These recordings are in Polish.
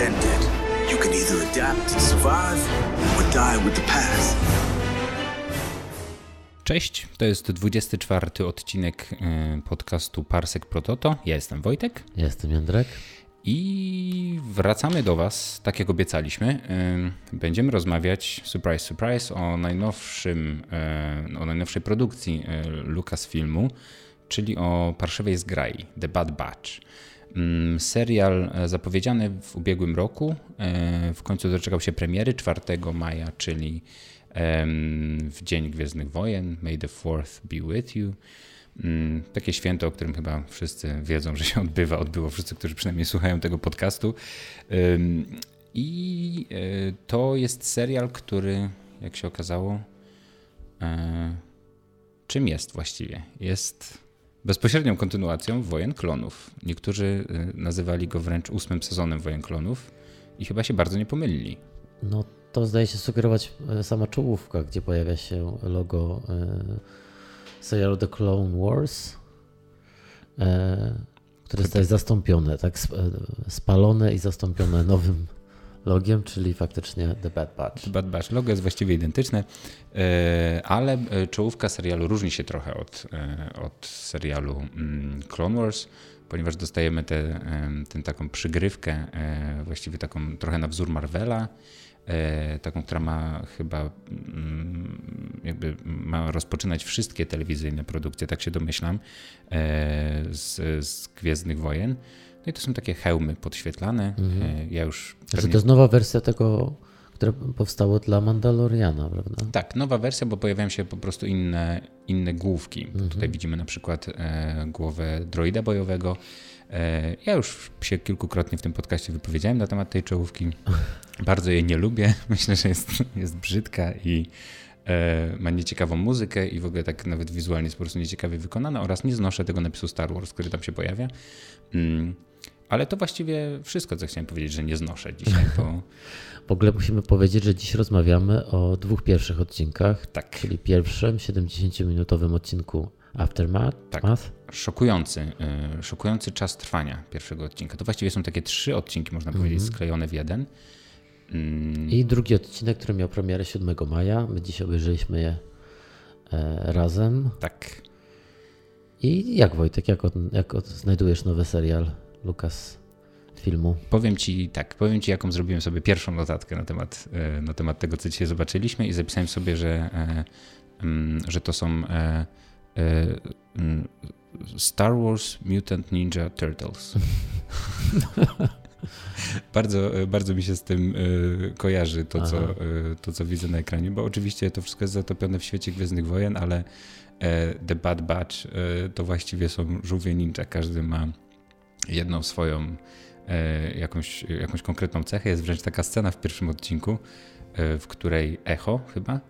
ended. You can either adapt and survive or die with the past. Cześć, to jest 24 odcinek y, podcastu Parsek Prototo. Ja jestem Wojtek. Ja jestem Jędrek. I wracamy do Was, tak jak obiecaliśmy. Y, będziemy rozmawiać, surprise, surprise, o najnowszym, y, o najnowszej produkcji Lucasfilmu, czyli o Parszywej Zgrai, The Bad Batch. Mm, serial zapowiedziany w ubiegłym roku, w końcu doczekał się premiery 4 maja, czyli w Dzień Gwiezdnych Wojen, May the Fourth be with you. Mm, takie święto, o którym chyba wszyscy wiedzą, że się odbywa, odbyło wszyscy, którzy przynajmniej słuchają tego podcastu. I e, to jest serial, który, jak się okazało, e, czym jest właściwie? Jest bezpośrednią kontynuacją Wojen Klonów. Niektórzy e, nazywali go wręcz ósmym sezonem Wojen Klonów i chyba się bardzo nie pomylili. No to zdaje się sugerować e, sama czołówka, gdzie pojawia się logo e, serialu The Clone Wars, e, które zostaje zastąpione, tak spalone i zastąpione nowym logiem, czyli faktycznie The Bad Batch. The Bad Batch. Logo jest właściwie identyczne, ale czołówka serialu różni się trochę od, od serialu mm, Clone Wars, ponieważ dostajemy tę taką przygrywkę, właściwie taką trochę na wzór Marvela, E, taką, która ma chyba mm, jakby ma rozpoczynać wszystkie telewizyjne produkcje, tak się domyślam, e, z, z Gwiezdnych Wojen. No i to są takie hełmy podświetlane. Mhm. E, ja już. Pewnie... To jest nowa wersja tego, które powstało dla Mandaloriana, prawda? Tak, nowa wersja, bo pojawiają się po prostu inne, inne główki. Mhm. Tutaj widzimy na przykład głowę droida bojowego. Ja już się kilkukrotnie w tym podcaście wypowiedziałem na temat tej czołówki. Bardzo jej nie lubię. Myślę, że jest, jest brzydka i e, ma nieciekawą muzykę i w ogóle tak nawet wizualnie jest po prostu nieciekawie wykonana oraz nie znoszę tego napisu Star Wars, który tam się pojawia. Mm, ale to właściwie wszystko, co chciałem powiedzieć, że nie znoszę dzisiaj. Bo... W ogóle musimy powiedzieć, że dziś rozmawiamy o dwóch pierwszych odcinkach. Tak. Czyli pierwszym 70-minutowym odcinku Aftermath. Tak. Szokujący, y, szokujący czas trwania pierwszego odcinka. To właściwie są takie trzy odcinki, można powiedzieć, mm -hmm. sklejone w jeden. I drugi odcinek, który miał premierę 7 maja. My dziś obejrzeliśmy je e, razem. Tak. I jak Wojtek, jak, od, jak od, znajdujesz nowy serial Lukas filmu? Powiem ci tak, powiem ci jaką zrobiłem sobie pierwszą notatkę na temat, e, na temat tego, co dzisiaj zobaczyliśmy i zapisałem sobie, że, e, mm, że to są mm, Star Wars Mutant Ninja Turtles. bardzo, bardzo mi się z tym y, kojarzy to co, y, to, co widzę na ekranie, bo oczywiście to wszystko jest zatopione w świecie Gwiezdnych Wojen, ale e, The Bad Batch e, to właściwie są żółwie ninja. Każdy ma jedną swoją e, jakąś, jakąś konkretną cechę. Jest wręcz taka scena w pierwszym odcinku, w której Echo chyba,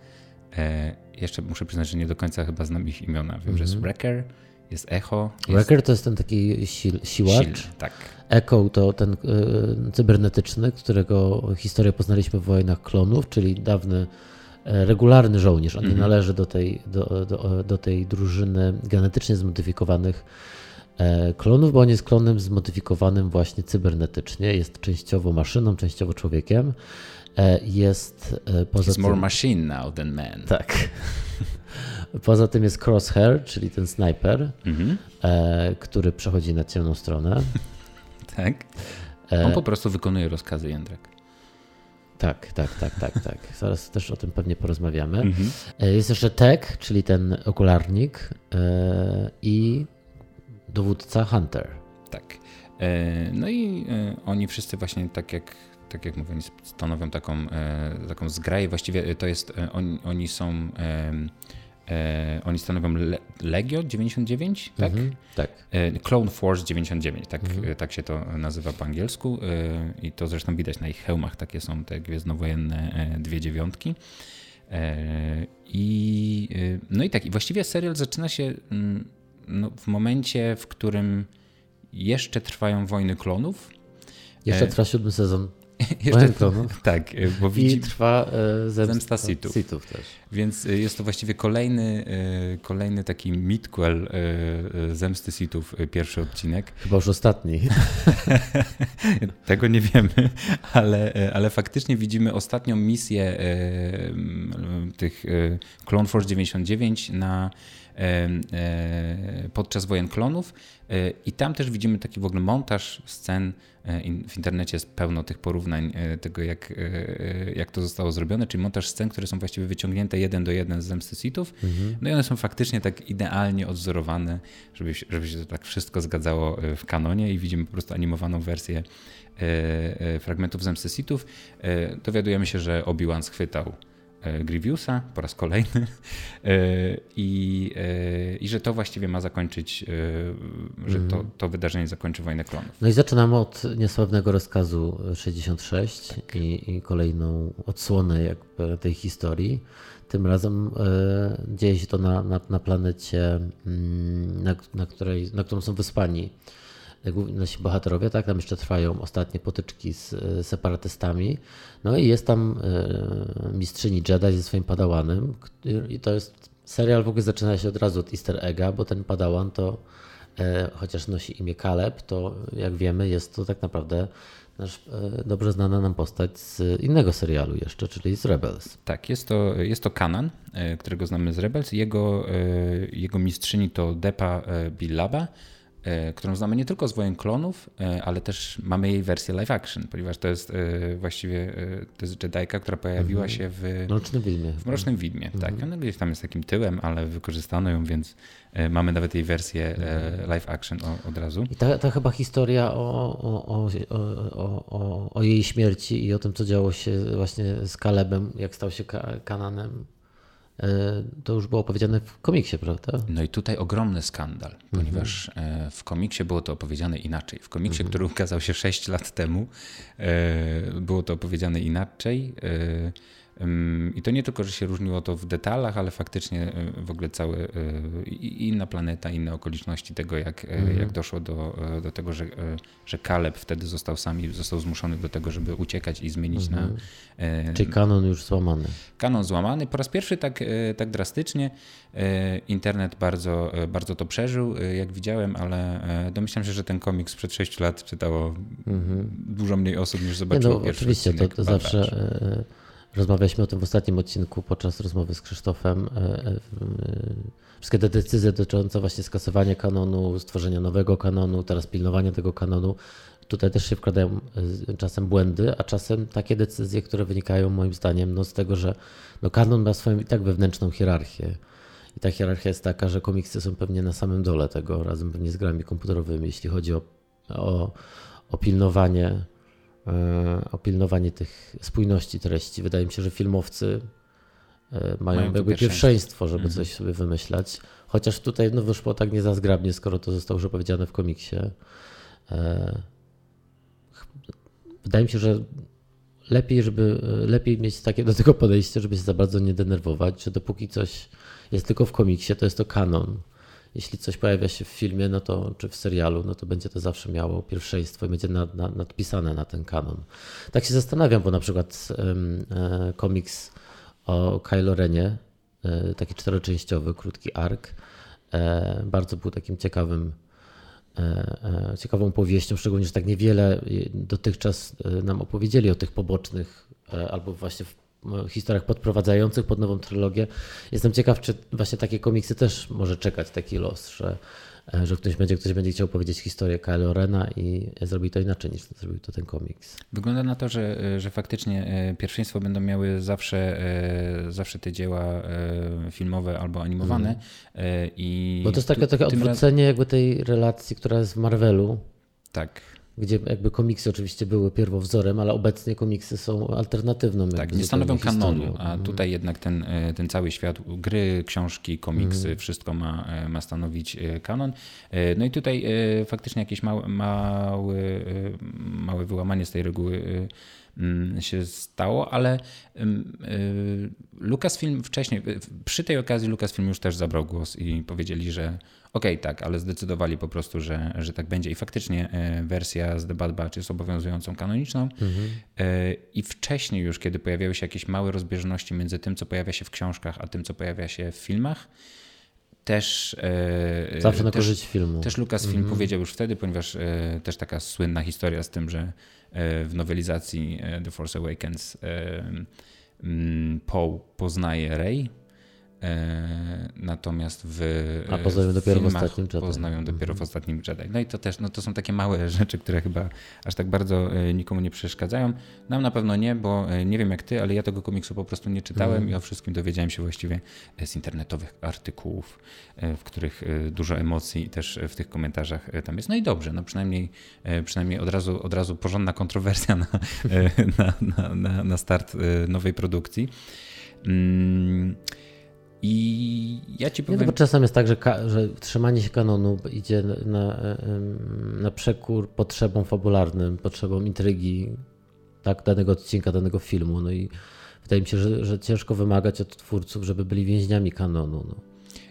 jeszcze muszę przyznać, że nie do końca chyba znam ich imiona. Wiem, mm -hmm. że jest mhm. Wrecker, jest Echo. Jest... Wrecker to jest ten taki siłacz. tak. Echo to ten y, cybernetyczny, którego historię poznaliśmy w Wojnach Klonów, czyli dawny e, regularny żołnierz. On nie mhm. należy do tej, do, do, do tej drużyny genetycznie zmodyfikowanych e, klonów, bo on jest klonem zmodyfikowanym właśnie cybernetycznie. Jest częściowo maszyną, częściowo człowiekiem. Jest poza He's tym... more machine now than man. Tak. Poza tym jest Crosshair, czyli ten snajper, mhm. e, który przechodzi na ciemną stronę. tak. E, On po prostu wykonuje rozkazy Jędrek. Tak, tak, tak, tak, tak. Zaraz też o tym pewnie porozmawiamy. Mhm. E, jest jeszcze Tech, czyli ten okularnik e, i dowódca Hunter. Tak. No i oni wszyscy właśnie tak jak tak jak mówię, stanowią taką, taką zgraję. Właściwie to jest, oni, oni są E, oni stanowią Le Legio 99, tak? Mhm, tak. E, Clone Force 99, tak, mhm. E, tak się to nazywa po angielsku. E, I to zresztą widać na ich hełmach, takie są te gwiezdnowojenne e, dwie dziewiątki. E, I, no i tak, i właściwie serial zaczyna się mm, no, w momencie, w którym jeszcze trwają wojny klonów. Jeszcze trwa siódmy sezon. Jeszcze, tak, bo widzi... I trwa e, zemsta, zemsta też. Więc e, jest to właściwie kolejny, e, kolejny taki midquel e, e, Zemsty Sithów, e, pierwszy odcinek. Chyba już ostatni. Tego nie wiemy, ale, ale faktycznie widzimy ostatnią misję tych Clone Force 99 na podczas wojen klonów i tam też widzimy taki w ogóle montaż scen E, w internecie jest pełno tych porównań e, tego, jak, e, jak to zostało zrobione, czyli montaż scen, które są właściwie wyciągnięte jeden do jeden z Zemsty Sithów. Mhm. No i one są faktycznie tak idealnie odzorowane, żeby, żeby się to tak wszystko zgadzało w kanonie i widzimy po prostu animowaną wersję fragmentów Zemsty Sithów. Dowiadujemy się, że Obi-Wan schwytał E, Grievousa po raz kolejny e, i, e, i że to właściwie ma zakończyć, że to, mhm. to wydarzenie zakończy wojnę klonów. No i zaczynamy od niesławnego rozkazu 66 tak. i, i, kolejną odsłonę jakby tej historii. Tym razem dzieje się to na, na, na planecie, mm, na, na, której, na którą są wyspani nasi bohaterowie, tak? Tam jeszcze trwają ostatnie potyczki z separatystami. No i jest tam e, mistrzyni Jedi ze swoim padałanem. I to jest serial w ogóle zaczyna się od razu od easter egga, bo ten padawan to e, chociaż nosi imię Caleb, to jak wiemy jest to tak naprawdę nasz e, dobrze znana nam postać z innego serialu jeszcze, czyli z Rebels. Tak, jest to, jest to Kanan, którego znamy z Rebels. Jego, jego mistrzyni to Depa Billaba E, którą znamy nie tylko z Wojen Klonów, e, ale też mamy jej wersję live action, ponieważ to jest e, właściwie to jest Jedajka, która pojawiła mhm. się w Mrocznym Widmie. W Mrocznym Widmie, mhm. tak. Ona gdzieś tam jest takim tyłem, ale wykorzystano ją, więc mamy nawet jej wersję mhm. live action od razu. I ta, ta chyba historia o, o, o, o, jej śmierci i o tym, co działo się właśnie z Kalebem, jak stał się Kananem, E, to już było opowiedziane w komiksie, prawda? No i tutaj ogromny skandal, ponieważ mhm. w komiksie było to opowiedziane inaczej. W komiksie, mhm. który ukazał się 6 lat temu, e, było to opowiedziane inaczej. I to nie tylko, że się różniło to w detalach, ale faktycznie e, w ogóle całe inna planeta, inne okoliczności tego, jak, mhm. jak doszło do, do tego, że, że Kaleb wtedy został sami, został zmuszony do tego, żeby uciekać i zmienić mhm. na. Czyli kanon już złamany. Kanon złamany. Po raz pierwszy tak, tak drastycznie. Internet bardzo, bardzo to przeżył, jak widziałem, ale domyślam się, że ten komiks sprzed 6 lat czytało mhm. dużo mniej osób niż zobaczyło nie, no, pierwszy Oczywiście, to, to zawsze Rozmawialiśmy o tym w ostatnim odcinku podczas rozmowy z Krzysztofem. E, e, wszystkie te decyzje dotyczące właśnie skasowania kanonu, stworzenia nowego kanonu, teraz pilnowania tego kanonu, tutaj też się wkładają e, czasem błędy, a czasem takie decyzje, które wynikają moim zdaniem no, z tego, że no, kanon ma swoją i tak wewnętrzną hierarchię. I ta hierarchia jest taka, że komiksy są pewnie na samym dole tego, razem pewnie z grami komputerowymi, jeśli chodzi o, o, o pilnowanie E, o pilnowanie tych spójności treści. Wydaje mi się, że filmowcy e, mają, mają jakby pierwszeństwo, żeby mhm. coś sobie wymyślać. Chociaż tutaj no, wyszło tak nie za zgrabnie, skoro to zostało już opowiedziane w komiksie. E, wydaje mi się, że lepiej, żeby lepiej mieć takie do tego podejście, żeby się za bardzo nie denerwować, że dopóki coś jest tylko w komiksie, to jest to kanon jeśli coś pojawia się w filmie, no to, czy w serialu, no to będzie to zawsze miało pierwszeństwo i będzie nad, nad, nadpisane na ten kanon. Tak się zastanawiam, bo na przykład um, e, komiks o Kylo Renie, e, taki czteroczęściowy, krótki ark, e, bardzo był takim ciekawym e, e, ciekawą powieścią, szczególnie, że tak niewiele dotychczas e, nam opowiedzieli o tych pobocznych albo właśnie historiach podprowadzających pod nową trylogię. Jestem ciekaw, czy właśnie takie komiksy też może czekać taki los, że, e, że ktoś będzie, ktoś będzie chciał powiedzieć historię Kylo Rena i zrobi to inaczej niż zrobił to ten komiks. Wygląda na to, że, e, że faktycznie e, pierwszeństwo będą miały zawsze, zawsze te dzieła filmowe albo animowane. Mm. I Bo to jest takie, takie odwrócenie jakby tej relacji, która jest w Marvelu. Tak gdzie jakby komiksy oczywiście były pierwowzorem, ale obecnie komiksy są alternatywną. Tak, nie stanowią kanonu, a mhm. tutaj jednak ten, e, ten cały świat, gry, książki, komiksy, mm. wszystko ma, e, ma stanowić e, kanon. No i tutaj faktycznie jakieś małe, małe, małe wyłamanie z tej reguły mm, się stało, ale Lucasfilm wcześniej, przy tej okazji Lucasfilm już też zabrał głos i powiedzieli, że Okej, okay, tak, ale zdecydowali po prostu, że, że tak będzie i faktycznie e, wersja z The Bad Batch jest obowiązującą kanoniczną mhm. I wcześniej już, kiedy pojawiały się jakieś małe rozbieżności między tym, co pojawia się w książkach, a tym, co pojawia się w filmach, też. E, Zawsze na korzyść filmu. Też Lucasfilm mm. powiedział już wtedy, ponieważ e, też taka słynna historia z tym, że e, w nowelizacji The Force Awakens Poe poznaje Rey natomiast w A poznają dopiero w ostatnim Jedi. Poznają dopiero w mhm. ostatnim Jedi. No i to też no to są takie małe rzeczy, które chyba aż tak bardzo e, nikomu nie przeszkadzają. Nam na pewno nie, bo e, nie wiem jak ty, ale ja tego komiksu po prostu nie czytałem mm. i o wszystkim dowiedziałem się właściwie z internetowych artykułów, w których dużo emocji też w tych komentarzach tam jest. No i dobrze, no przynajmniej, przynajmniej od, razu, od razu porządna kontrowersja na, na, na, na start nowej produkcji. Mm. I ja ci powiem. Nie, no czasem jest tak, że, że trzymanie się kanonu idzie na, na przekór potrzebom fabularnym, potrzebom intrygi tak, danego odcinka, danego filmu. No i wydaje mi się, że, że ciężko wymagać od twórców, żeby byli więźniami kanonu. No.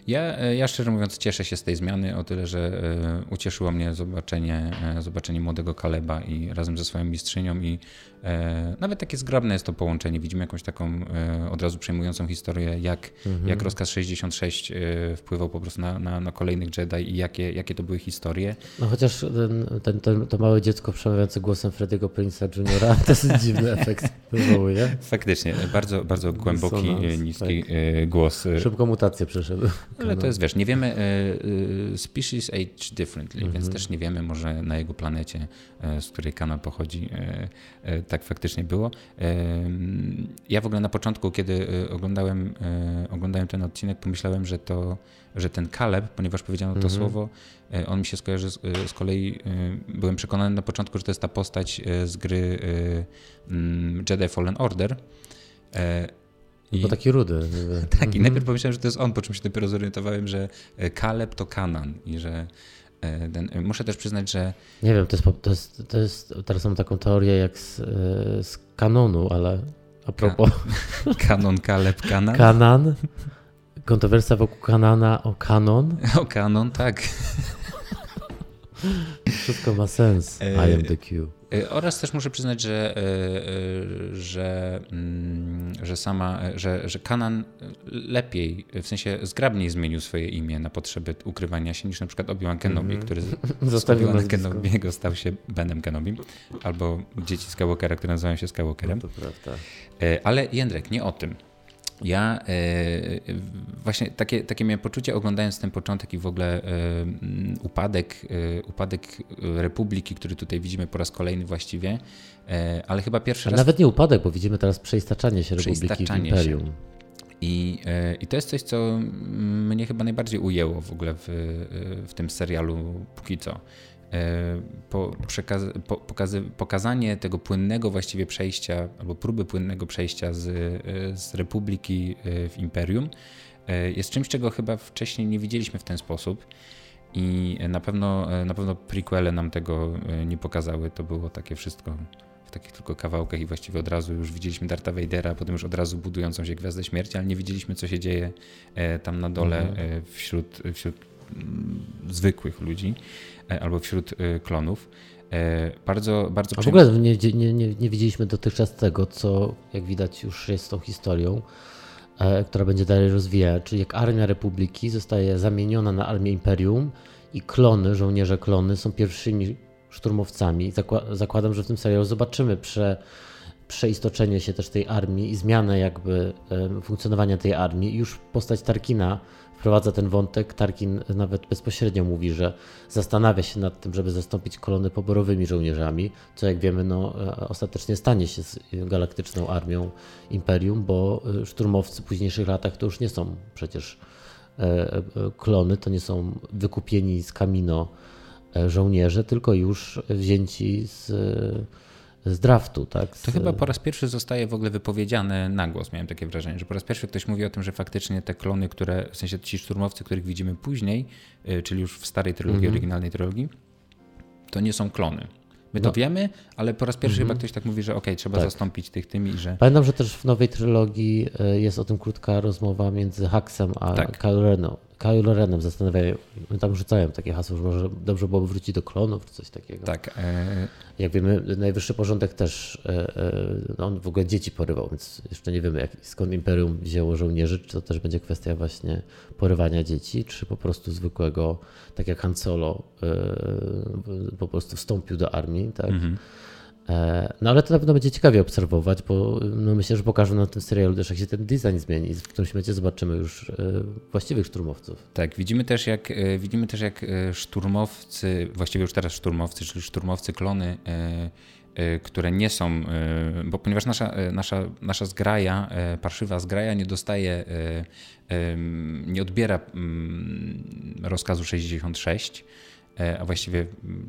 Ja, e, ja szczerze mówiąc cieszę się z tej zmiany o tyle, że e, ucieszyło mnie zobaczenie, e, zobaczenie młodego Kaleba i razem ze swoją mistrzynią i nawet takie zgrabne jest to połączenie. Widzimy jakąś taką od razu przejmującą historię, jak, mhm. jak rozkaz 66 wpływał po prostu na, na, na, kolejnych Jedi i jakie, jakie to były historie. No chociaż ten, ten, ten, to małe dziecko przemawiające głosem Freddy'ego Prince'a Juniora to jest dziwny efekt wywołuje. Faktycznie, bardzo, bardzo głęboki, niski tak. głos. Szybko mutację przeszedł. Ale to jest, wiesz, nie wiemy, e, e, species age differently, więc mhm. też nie wiemy, może na jego planecie, e, z której kanał pochodzi, tak faktycznie było. Ja w ogóle na początku, kiedy oglądałem, oglądałem ten odcinek, pomyślałem, że to, że ten Caleb, ponieważ powiedziano to mhm. słowo, on mi się skojarzy z, z, kolei, byłem przekonany na początku, że to jest ta postać z gry mm, Jedi Fallen Order, i, Bo taki rudy. tak, i mhm. najpierw pomyślałem, że to jest on, po czym się dopiero zorientowałem, że Kaleb to Kanan i że e, ten, e, muszę też przyznać, że. Nie wiem, to jest, to jest, to jest teraz mam taką teorię jak z, e, z kanonu, ale a propos. Ka kanon, Kaleb, Kanan. Kanan. Kontrowersja wokół Kanana o kanon. O kanon, tak. Wszystko ma sens. I am the Q. Y, oraz też muszę przyznać, że, y, y, że, mm, że sama, że, że Kanan lepiej, w sensie zgrabniej zmienił swoje imię na potrzeby ukrywania się niż na przykład Obi-Wan Kenobi, mm który zostawił Obi-Wan Kenobiego stał się Benem Kenobi, albo dzieci Skywalkera, które nazywają się Skywalkerem. No to prawda. Ale Jędrek, nie o tym. Ja e, właśnie takie, takie miałem poczucie, oglądając ten początek i w ogóle e, upadek, e, upadek Republiki, który tutaj widzimy po raz kolejny właściwie, ale chyba pierwszy ale raz... Nawet nie upadek, bo widzimy teraz przeistaczanie się Republiki w Imperium. Się. I, I to jest coś, co mnie chyba najbardziej ujęło w ogóle w, w tym serialu póki co. E, po, przekaz, po, pokazy, pokazanie tego płynnego właściwie przejścia, albo próby płynnego przejścia z, e, z Republiki e, w Imperium jest czymś, czego chyba wcześniej nie widzieliśmy w ten sposób. I na pewno, na pewno prequele nam tego nie pokazały. To było takie wszystko w takich tylko kawałkach i właściwie od razu już widzieliśmy Darta Vadera, potem już od razu budującą się Gwiazdę Śmierci, ale nie widzieliśmy, co się dzieje tam na dole mhm. wśród, wśród zwykłych ludzi. E, albo wśród e, klonów. E, bardzo, bardzo A w ogóle nie, nie, nie, nie widzieliśmy dotychczas tego, co jak widać już jest tą historią, która będzie dalej rozwijać, czyli jak Armia Republiki zostaje zamieniona na Armię Imperium i klony, żołnierze klony są pierwszymi szturmowcami. Zakładam, że w tym serialu zobaczymy prze, przeistoczenie się też tej armii i zmianę jakby funkcjonowania tej armii. Już postać Tarkina wprowadza ten wątek. Tarkin nawet bezpośrednio mówi, że zastanawia się nad tym, żeby zastąpić kolony poborowymi żołnierzami, co jak wiemy, no, e, ostatecznie stanie się z galaktyczną armią Imperium, bo e, szturmowcy w późniejszych latach to już nie są przecież e, klony, to nie są wykupieni z Kamino żołnierze, tylko już wzięci z z draftu, tak? Z... To chyba po raz pierwszy zostaje w ogóle wypowiedziane na głos, miałem takie wrażenie, że po raz pierwszy ktoś mówi o tym, że faktycznie te klony, które, w sensie ci szturmowcy, których widzimy później, y, czyli już w starej trylogii, mm -hmm. oryginalnej trylogii, to nie są klony. My no. to wiemy, ale po raz pierwszy mm -hmm. chyba ktoś tak mówi, że okej, okay, trzeba tak. zastąpić tych tymi, że... Pamiętam, że też w nowej trylogii y, jest o tym krótka rozmowa między Haxem a tak. Kylo Renem zastanawiają, tam rzucają takie hasło, że może dobrze byłoby wrócić do klonów czy coś takiego. Tak. E... Jak wiemy, najwyższy porządek też, e, e, on w ogóle dzieci porywał, więc jeszcze nie wiemy jak, skąd Imperium wzięło żołnierzy, czy to też będzie kwestia właśnie porywania dzieci, czy po prostu zwykłego, tak jak Han Solo e, po prostu wstąpił do armii, tak? Mhm. E, no ale to na pewno będzie ciekawie obserwować, bo no myślę, że pokażą na tym serialu też, jak się ten design zmieni. W którymś momencie zobaczymy już e, właściwych szturmowców. Tak, widzimy też, jak, e, widzimy też, jak szturmowcy, właściwie już teraz szturmowcy, czyli szturmowcy klony, które nie są, bo ponieważ nasza, nasza, nasza zgraja, parszywa zgraja nie dostaje, nie odbiera mm, rozkazu 66, E, a właściwie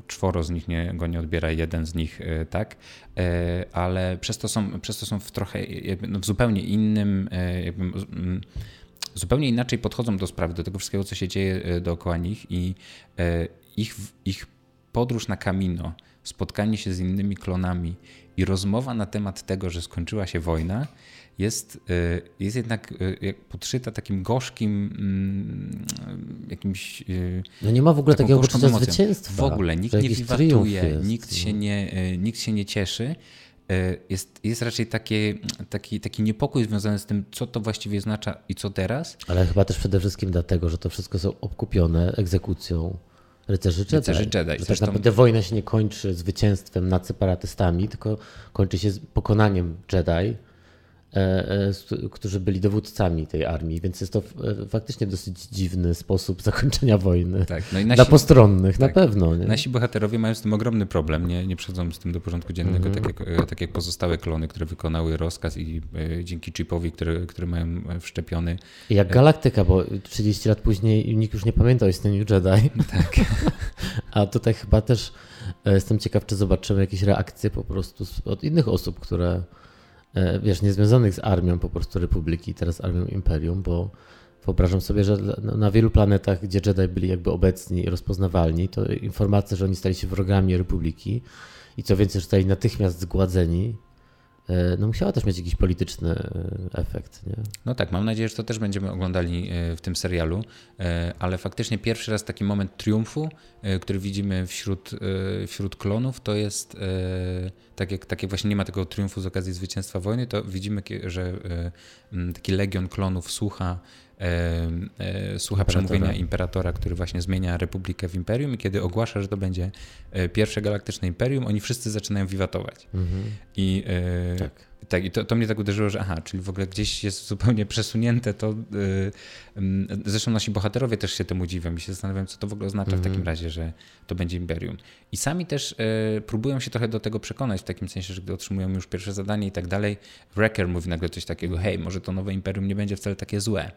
czworo z nich nie, go nie odbiera, jeden z nich e, tak, e, ale przez to są, przez to są w trochę, no w zupełnie innym, jakby, zupełnie inaczej podchodzą do sprawy, do tego wszystkiego, co się dzieje dookoła nich i ich, ich podróż na Camino, spotkanie się z innymi klonami i rozmowa na temat tego, że skończyła się wojna, jest, y, jest jednak y, podszyta takim gorzkim mm, jakimś. Y, no nie ma w ogóle takiego poczucia zwycięstwa. W ogóle nikt nie wiwatuje, nikt, się no. nie, nikt się nie cieszy. Jest, jest raczej takie, taki, taki niepokój związany z tym, co to właściwie oznacza i co teraz. Ale chyba też przede wszystkim dlatego, że to wszystko są obkupione egzekucją rycerzy Jedi. Rycerzy Jedi. Że tak Zresztą... tak naprawdę wojna się nie kończy zwycięstwem nad separatystami, tylko kończy się pokonaniem Jedi którzy byli dowódcami tej armii, więc jest to e, faktycznie dosyć dziwny sposób zakończenia wojny. Tak, no i nasi, Dla postronnych tak, na pewno. Nie? Nasi bohaterowie mają z tym ogromny problem, nie, nie przychodzą z tym do porządku dziennego, mm -hmm. tak, jak, tak jak pozostałe klony, które wykonały rozkaz i e, dzięki chipowi, który, który mają wszczepiony. Jak Galaktyka, bo 30 lat później nikt już nie pamięta o istnieniu Jedi. Tak. A tutaj chyba też jestem ciekaw, czy zobaczymy jakieś reakcje po prostu od innych osób, które E, wiesz, niezwiązanych z armią po prostu Republiki, teraz armią Imperium, bo wyobrażam sobie, że na wielu planetach, gdzie Jedi byli jakby obecni i rozpoznawalni, to informacja, że oni stali się wrogami Republiki i co więcej, że zostali natychmiast zgładzeni, E, no musiała też mieć jakiś polityczny e, efekt. Nie? No tak, mam nadzieję, że to też będziemy oglądali e, w tym serialu, ale faktycznie pierwszy raz taki moment triumfu, który widzimy wśród, wśród klonów, to jest tak jak, tak jak właśnie nie ma tego triumfu z okazji zwycięstwa wojny, to widzimy, że taki legion klonów słucha słucha przemówienia imperatora, który właśnie zmienia republikę w imperium i kiedy ogłasza, że to będzie pierwsze galaktyczne imperium, oni wszyscy zaczynają wiwatować. Mhm. I tak. Tak, i to, to mnie tak uderzyło, że aha, czyli w ogóle gdzieś jest zupełnie przesunięte to. Yy, yy, zresztą nasi bohaterowie też się temu dziwią i się zastanawiam, co to w ogóle oznacza mm -hmm. w takim mhm. razie, że to będzie imperium. I sami też yy, próbują się trochę do tego przekonać, w takim sensie, że gdy otrzymują już pierwsze zadanie i tak dalej, Wrecker mówi nagle coś takiego, hej, może to nowe imperium nie będzie wcale takie złe.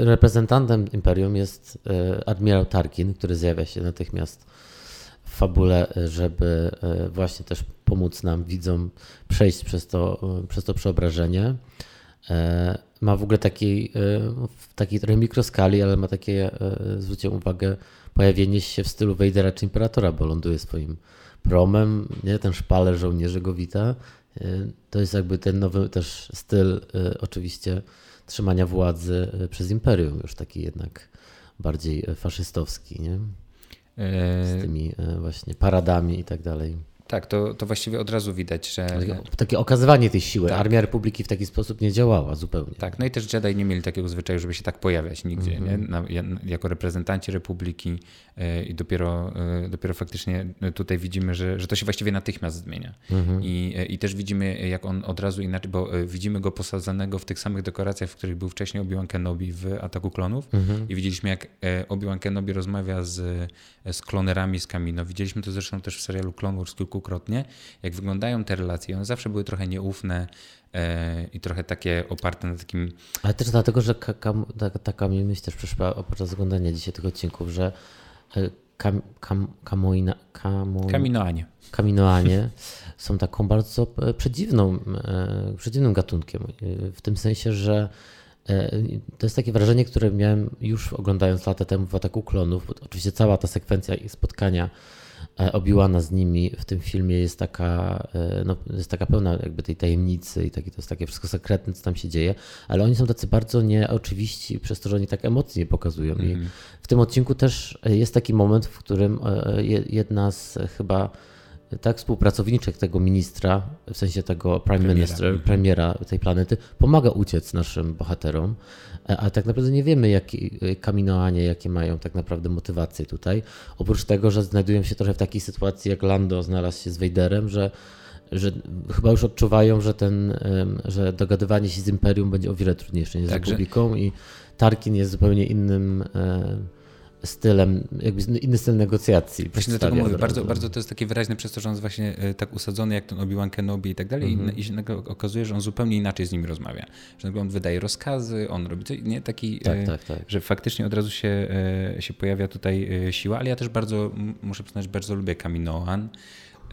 Reprezentantem imperium jest y, admirał Tarkin, który zjawia się natychmiast fabule, żeby e, właśnie też pomóc nam, widzom, przejść przez to, e, przez to przeobrażenie. E, ma w ogóle takiej, w takiej trochę mikroskali, ale ma takie, zwróćcie uwagę, pojawienie się w stylu Wejdera czy Imperatora, bo ląduje swoim promem, nie? ten szpaler żołnierzy go wita. To jest jakby ten nowy też styl oczywiście trzymania władzy przez imperium, już taki jednak bardziej faszystowski. Nie? Z tymi e, właśnie paradami i tak dalej. Tak, to, to właściwie od razu widać, że. Takie okazywanie tej siły. Tak. Armia Republiki w taki sposób nie działała zupełnie. Tak, no i też Jedi nie mieli takiego zwyczaju, żeby się tak pojawiać nigdzie, mm -hmm. nie? Na, jako reprezentanci Republiki yy, i dopiero, yy, dopiero faktycznie tutaj widzimy, że, że to się właściwie natychmiast zmienia. Mm -hmm. I, yy, I też widzimy, jak on od razu inaczej, bo widzimy go posadzonego w tych samych dekoracjach, w których był wcześniej Obi-Wan Kenobi w Ataku Klonów mm -hmm. i widzieliśmy, jak Obi-Wan Kenobi rozmawia z, z klonerami z Kamino. Widzieliśmy to zresztą też w serialu Clone Wars kilku kilkukrotnie, jak wyglądają te relacje. One zawsze były trochę nieufne e, i trochę takie oparte na takim. Ale też dlatego, że kam, taka mi myśl też przyszła podczas oglądania dzisiaj tych odcinków, że e, kam, kam, kamoina, kamo, kaminoanie. kaminoanie są taką bardzo e, przedziwną, przedziwnym gatunkiem. W tym sensie, że to jest takie wrażenie, które miałem już oglądając lata temu w Ataku Klonów. Oczywiście cała ta sekwencja i spotkania e, Obiłana z nimi w tym filmie jest taka, e, no, jest taka pełna jakby tej tajemnicy i takie, to jest takie wszystko sekretne, co tam się dzieje, ale oni są tacy bardzo nieoczywiści przez to, że oni tak emocje nie pokazują. I Mhm. w tym odcinku też jest taki moment, w którym e, je- jedna z chyba tak współpracowniczek tego ministra, w sensie tego prime Premiera. minister, Mhm. premiera tej planety, pomaga uciec naszym bohaterom, e, a tak naprawdę nie wiemy, jakie kaminoanie, jakie mają tak naprawdę motywacje tutaj. Oprócz tego, że znajdują się trochę w takiej sytuacji, jak Lando znalazł się z Vaderem, że że chyba już odczuwają, że ten, że dogadywanie się z Imperium będzie o wiele trudniejsze niż z Także- Republiką i Tarkin jest zupełnie innym e, stylem, jakby inny styl negocjacji. Właśnie dlatego mówię, bardzo, bardzo to jest takie wyraźne przez to, że on jest właśnie e, tak usadzony jak ten Obi-Wan Kenobi i tak dalej Mhm. i, i się nagle okazuje, że on zupełnie inaczej z nim rozmawia. Że nagle on wydaje rozkazy, on robi coś, nie taki, Tak, e, tak, tak. że faktycznie od razu się, e, się pojawia tutaj e, siła, ale ja też bardzo, muszę przyznać, bardzo lubię Kaminoan,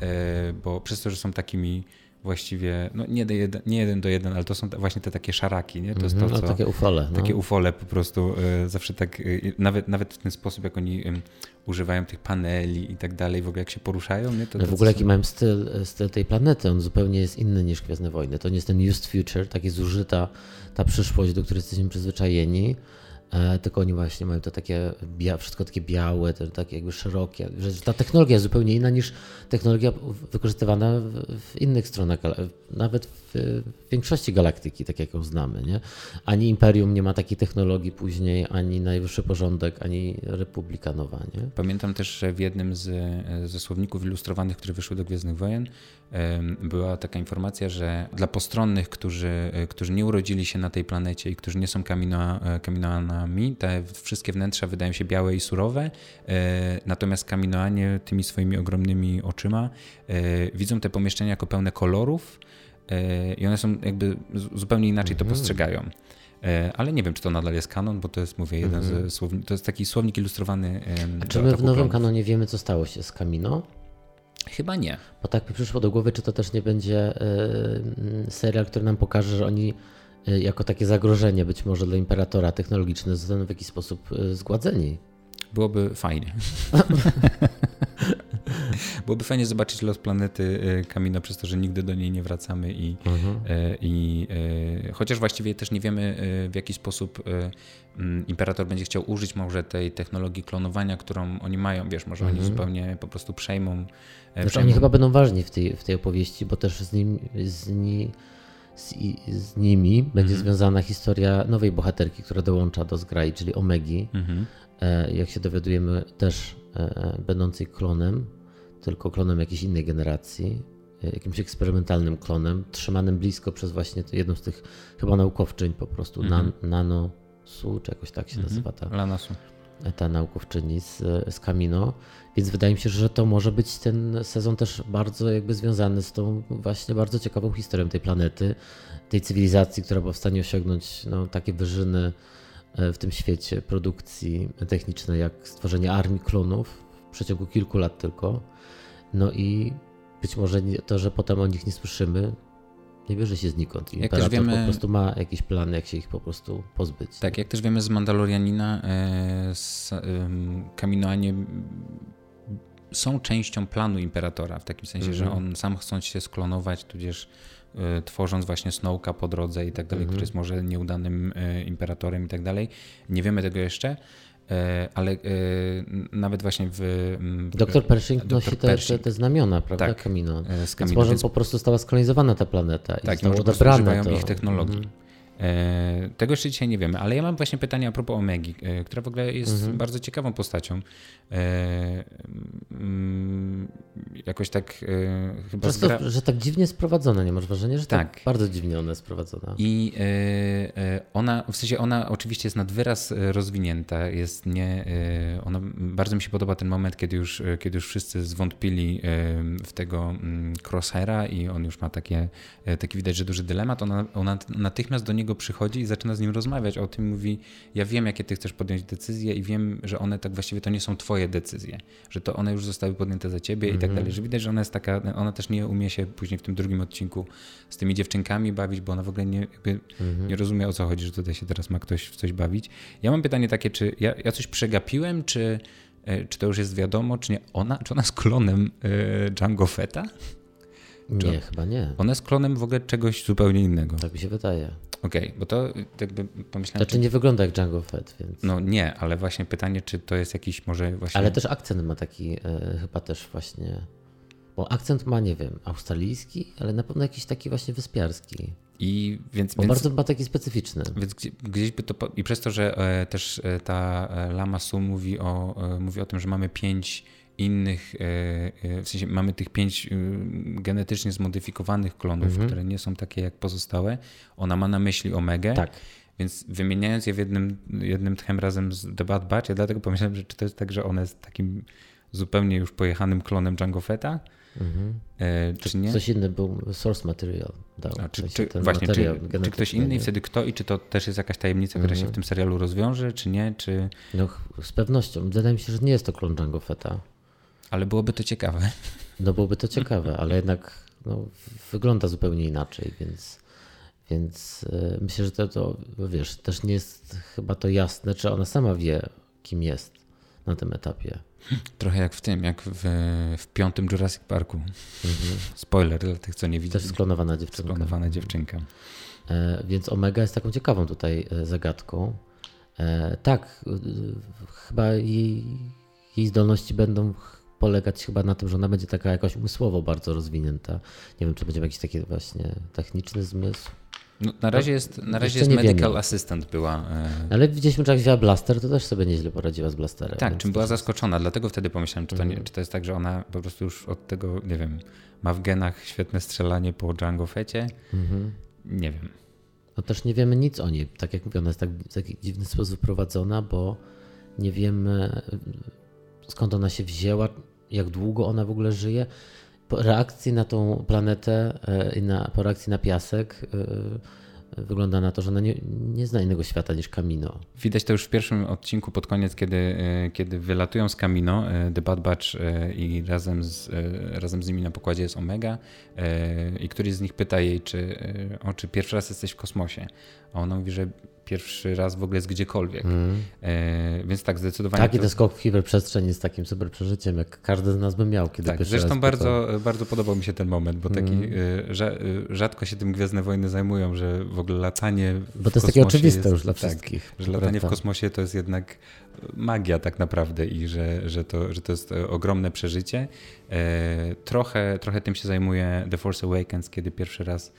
e, bo przez to, że są takimi właściwie, no nie, jeden, nie jeden do jeden, ale to są właśnie te takie szaraki, nie? To jest Mhm, to, no, co... takie ufole. No. Takie ufole po prostu e, zawsze tak, e, nawet, nawet w ten sposób, jak oni em, używają tych paneli i tak dalej, w ogóle jak się poruszają, nie? To, No to w ogóle są- jaki mają styl, styl tej planety, on zupełnie jest inny niż Gwiezdne Wojny. To nie jest ten used future, tak jest zużyta ta przyszłość, do której jesteśmy przyzwyczajeni, e, tylko oni właśnie mają to takie, wszystko takie białe, te, takie jakby szerokie. Ta technologia jest zupełnie inna niż technologia wykorzystywana w, innych stronach, nawet w, większości galaktyki, tak jak ją znamy. Nie? Ani Imperium nie ma takiej technologii później, ani Najwyższy Porządek, ani Republika Nowa. Nie? Pamiętam też, że w jednym z, e, ze słowników ilustrowanych, które wyszły do Gwiezdnych Wojen, była taka informacja, że dla postronnych, którzy, e, którzy nie urodzili się na tej planecie i którzy nie są e, kaminoanami, te wszystkie wnętrza wydają się białe i surowe, e, natomiast kaminoanie tymi swoimi ogromnymi oczyma widzą te pomieszczenia jako pełne kolorów i one są jakby zupełnie inaczej to postrzegają. E, Ale nie wiem, czy to nadal jest kanon, bo to jest, mówię, jeden ze słowni- to jest taki słownik ilustrowany. A czy my w nowym Klonów. kanonie wiemy, co stało się z Kamino? Chyba nie. Bo tak mi przyszło do głowy, czy to też nie będzie y, serial, który nam pokaże, że oni y, jako takie zagrożenie być może dla imperatora technologiczne zostaną w jakiś sposób y, zgładzeni. Byłoby fajnie. Byłoby fajnie zobaczyć los planety e, Kamino przez to, że nigdy do niej nie wracamy i, e, i e, chociaż właściwie też nie wiemy e, w jaki sposób e, mm, imperator będzie chciał użyć może tej technologii klonowania, którą oni mają, wiesz, może oni zupełnie po prostu przejmą. e, Znaczy przejmą oni chyba będą ważni w tej, w tej opowieści, bo też z, nim, z, ni, z, z nimi będzie związana historia nowej bohaterki, która dołącza do zgrai, czyli Omegi. Mhm. E, jak się dowiadujemy, też e, będącej klonem, tylko klonem jakiejś innej generacji, e, jakimś eksperymentalnym klonem, trzymanym blisko przez właśnie jedną z tych chyba naukowczyń po prostu, nan, Nanosu, czy jakoś tak się nazywa ta, Lanasu. ta naukowczyni z, z Camino, więc wydaje mi się, że to może być ten sezon też bardzo jakby związany z tą właśnie bardzo ciekawą historią tej planety, tej cywilizacji, która była w stanie osiągnąć no, takie wyżyny e, w tym świecie produkcji technicznej, jak stworzenie armii klonów przeciągu kilku lat tylko. No i być może to, że potem o nich nie słyszymy, nie bierze się znikąd. I Jak też Imperator wiemy- po prostu ma jakiś plan, jak się ich po prostu pozbyć. Tak, jak też wiemy z Mandalorianina, e, em, Kaminoanie są częścią planu Imperatora, w takim sensie, że on sam chcąc się sklonować, tudzież e, tworząc właśnie Snowka po drodze i tak dalej, który jest może nieudanym e, Imperatorem i tak dalej. Nie wiemy tego jeszcze, ale e, nawet właśnie w... m, w Doktor Pershing Dr. nosi te, te, Pershing, te znamiona, prawda? Tak, Camino. e, z Więc Camino, może więc- po prostu została skolonizowana ta planeta i Tak, i zostało po prostu odebrane to. ich technologii. Mhm. E, tego jeszcze dzisiaj nie wiemy, ale ja mam właśnie pytanie a propos Omegi, e, która w ogóle jest Mhm. bardzo ciekawą postacią. E, mm, jakoś tak chyba Przez to, zgra... że tak dziwnie sprowadzone, nie masz wrażenia, że tak, Tak. bardzo dziwnie ona jest prowadzona. I ona, w sensie ona oczywiście jest nad wyraz rozwinięta, jest nie, ona, bardzo mi się podoba ten moment, kiedy już, kiedy już wszyscy zwątpili w tego mm, crosshaira i on już ma takie, taki widać, że duży dylemat, ona, ona natychmiast do niego przychodzi i zaczyna z nim rozmawiać. O tym, mówi, ja wiem jakie ty chcesz podjąć decyzje i wiem, że one tak właściwie to nie są twoje decyzje, że to one już zostały podjęte za ciebie i tak dalej, że widać, że ona jest taka, ona też nie umie się później w tym drugim odcinku z tymi dziewczynkami bawić, bo ona w ogóle nie, jakby nie rozumie o co chodzi, że tutaj się teraz ma ktoś w coś bawić. Ja mam pytanie takie, czy ja, ja coś przegapiłem, czy e, czy to już jest wiadomo, czy nie, ona, czy ona jest klonem e, Django Fetta? Nie, Czy- chyba nie. Ona jest klonem w ogóle czegoś zupełnie innego. Tak mi się wydaje. Okej, bo to jakby pomyślałem, Znaczy czy, nie wygląda jak Django Fett, więc... no nie, ale właśnie pytanie, czy to jest jakiś może właśnie... Ale też akcent ma taki e, chyba też właśnie... Bo akcent ma, nie wiem, australijski, ale na pewno jakiś taki właśnie wyspiarski. I więc, Bo więc, bardzo ma taki specyficzny. więc gdzie- gdzieś by to... I przez to, że e, też e, ta e, Lama Su mówi o, e, mówi o tym, że mamy pięć innych, e, e, w sensie mamy tych pięć e, genetycznie zmodyfikowanych klonów, które nie są takie jak pozostałe. Ona ma na myśli Omegę. Tak. Więc wymieniając je w jednym, jednym tchem razem z The Bad Batch, ja dlatego pomyślałem, że czy to jest tak, że ona jest takim zupełnie już pojechanym klonem Django Fetta, e, czy nie? Coś inny był source material. Dał, A, czy, czy, właśnie, czy, czy ktoś inny i wtedy kto i czy to też jest jakaś tajemnica, która się w tym serialu rozwiąże, czy nie, czy... No, z pewnością. Wydaje mi się, że nie jest to klon Django Fetta. Ale byłoby to ciekawe. No byłoby to ciekawe, ale jednak no, wygląda zupełnie inaczej, więc, więc e, myślę, że to, to, wiesz, też nie jest chyba to jasne, czy ona sama wie, kim jest na tym etapie. Trochę jak w tym, jak w, w piątym Jurassic Parku. Spoiler dla tych, co nie widzą. Mhm. Też sklonowana dziewczynka. Sklonowana dziewczynka. E, Więc Omega jest taką ciekawą tutaj e, zagadką. Tak, chyba jej, jej zdolności będą polegać chyba na tym, że ona będzie taka jakoś umysłowo bardzo rozwinięta. Nie wiem, czy będzie jakiś taki właśnie techniczny zmysł. No, na razie jest, na razie jest medical wiemy. assistant była. e, Ale widzieliśmy, że jak wzięła blaster, to też sobie nieźle poradziła z blasterem. Tak, czym była zaskoczona, dlatego wtedy pomyślałem, czy to, Mhm. nie, czy to jest tak, że ona po prostu już od tego, nie wiem, ma w genach świetne strzelanie po Django Fecie? Mhm. Nie wiem. No też nie wiemy nic o niej. Tak jak mówię, ona jest tak w taki dziwny sposób prowadzona, bo nie wiemy skąd ona się wzięła, jak długo ona w ogóle żyje. Po reakcji na tą planetę y, i na, po reakcji na piasek y, wygląda na to, że ona nie, nie zna innego świata niż Kamino. Widać to już w pierwszym odcinku pod koniec, kiedy, e, kiedy wylatują z Camino, e, The Bad Batch e, i razem z, e, razem z nimi na pokładzie jest Omega e, i któryś z nich pyta jej, czy, e, o, czy pierwszy raz jesteś w kosmosie. A ona mówi, że pierwszy raz w ogóle jest gdziekolwiek. E, Więc tak, zdecydowanie... Taki to- ten skok w hiperprzestrzeń jest takim super przeżyciem, jak każdy z nas by miał, kiedy Tak, zresztą bardzo, bardzo podobał mi się ten moment, bo taki Mm. rza- rzadko się tym Gwiezdne Wojny zajmują, że w ogóle latanie w Bo to jest takie kosmosie oczywiste jest- już dla tak, wszystkich. że to latanie w prawda. kosmosie to jest jednak magia tak naprawdę i że, że, to, że to jest e, ogromne przeżycie. E, Trochę, trochę tym się zajmuje The Force Awakens, kiedy pierwszy raz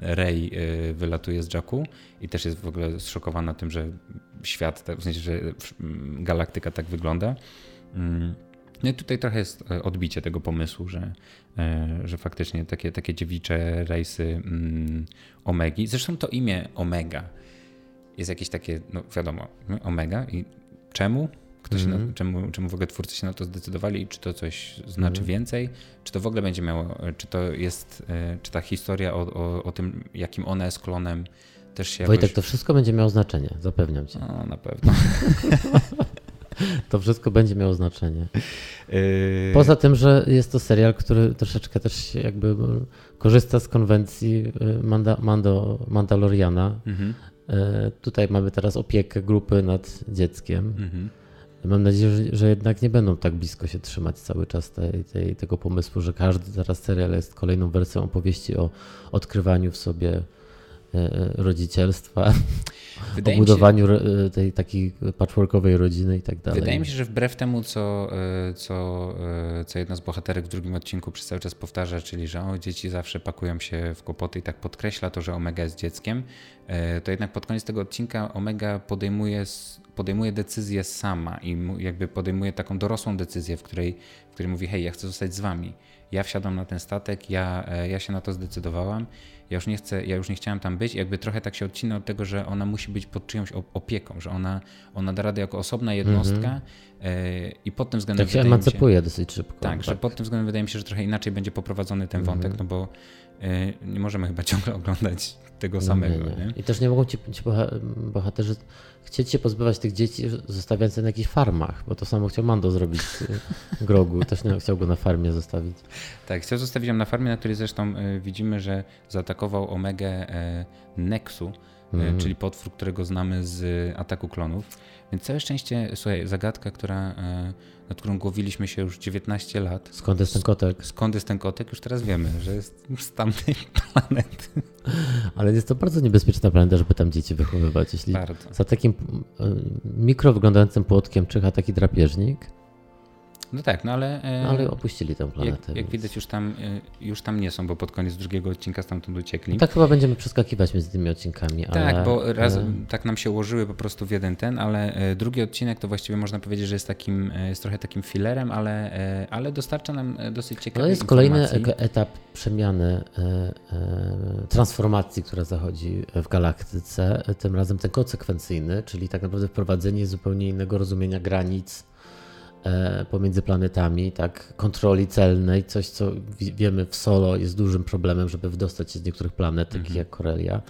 Rey e, wylatuje z Jakku i też jest w ogóle zszokowana tym, że świat, tak- w sensie, że w- m, galaktyka tak wygląda. Mm. No i tutaj trochę jest e, odbicie tego pomysłu, że, e, że faktycznie takie, takie dziewicze rejsy mm, Omegi. Zresztą to imię Omega jest jakieś takie, no wiadomo, Omega i czemu? Kto się na, czemu, czemu w ogóle twórcy się na to zdecydowali i czy to coś znaczy więcej? Czy to w ogóle będzie miało, e, czy to jest, e, czy ta historia o, o, o tym, jakim ona jest klonem też się jakoś... Wojtek, to wszystko będzie miało znaczenie, zapewniam cię. No, na pewno. To wszystko będzie miało znaczenie. Yy, Poza tym, że jest to serial, który troszeczkę też jakby korzysta z konwencji Manda, Mando, Mandaloriana. mhm, Tutaj mamy teraz opiekę grupy nad dzieckiem. mhm. Mam nadzieję, że, że jednak nie będą tak blisko się trzymać cały czas tej, tej, tego pomysłu, że każdy teraz serial jest kolejną wersją opowieści o odkrywaniu w sobie y, y, rodzicielstwa, Wydaje o mi się- budowaniu ro- tej takiej patchworkowej rodziny i tak dalej. Wydaje mi się, że wbrew temu, co, e, co, e, co jedna z bohaterek w drugim odcinku przez cały czas powtarza, czyli że o, dzieci zawsze pakują się w kłopoty i tak podkreśla to, że Omega jest dzieckiem, e, to jednak pod koniec tego odcinka Omega podejmuje, podejmuje decyzję sama i jakby podejmuje taką dorosłą decyzję, w której, w której mówi, hej, ja chcę zostać z wami. Ja wsiadam na ten statek, ja, e, ja się na to zdecydowałam, ja już nie chcę, ja już nie chciałam tam być, jakby trochę tak się odcina od tego, że ona musi być pod czyjąś op- opieką, że ona, ona da radę jako osobna jednostka e, i pod tym względem Tak się emancypuje dosyć szybko. tak, że pod tym względem wydaje mi się, że trochę inaczej będzie poprowadzony ten wątek, no bo e, nie możemy chyba ciągle oglądać tego samego. No Nie, Nie. I też nie mogą ci, ci boha- bohaterzy chcieć się pozbywać tych dzieci, zostawiając je na jakichś farmach, bo to samo chciał Mando zrobić Grogu, też nie chciał go na farmie zostawić. Tak, chciał zostawić ją na farmie, na której zresztą e, widzimy, że zaatakował Omegę e, Nexu, e, czyli potwór, którego znamy z Ataku Klonów. Więc całe szczęście, słuchaj, zagadka, która, e, nad którą głowiliśmy się już 19 lat. Skąd jest ten kotek? Skąd jest ten kotek? Już teraz wiemy, że jest z tamtej planety. Ale jest to bardzo niebezpieczna planeta, żeby tam dzieci wychowywać. Jeśli Bardzo. za takim e, mikro wyglądającym płotkiem czyha taki drapieżnik, No tak, no ale, e, no ale opuścili tę planetę. jak, jak więc- widać już tam, e, już tam nie są, bo pod koniec drugiego odcinka stamtąd uciekli. Tak chyba będziemy przeskakiwać między tymi odcinkami. Tak, ale, bo raz tak nam się ułożyły po prostu w jeden ten, ale e, drugi odcinek to właściwie można powiedzieć, że jest takim, jest trochę takim filerem, ale, ale dostarcza nam dosyć To ciekawych jest kolejny informacji. etap przemiany, transformacji, która zachodzi w galaktyce. Tym razem ten konsekwencyjny, czyli tak naprawdę wprowadzenie zupełnie innego rozumienia granic pomiędzy planetami, tak, kontroli celnej, coś co wi- wiemy w solo jest dużym problemem, żeby wydostać się z niektórych planet, takich jak Korelia.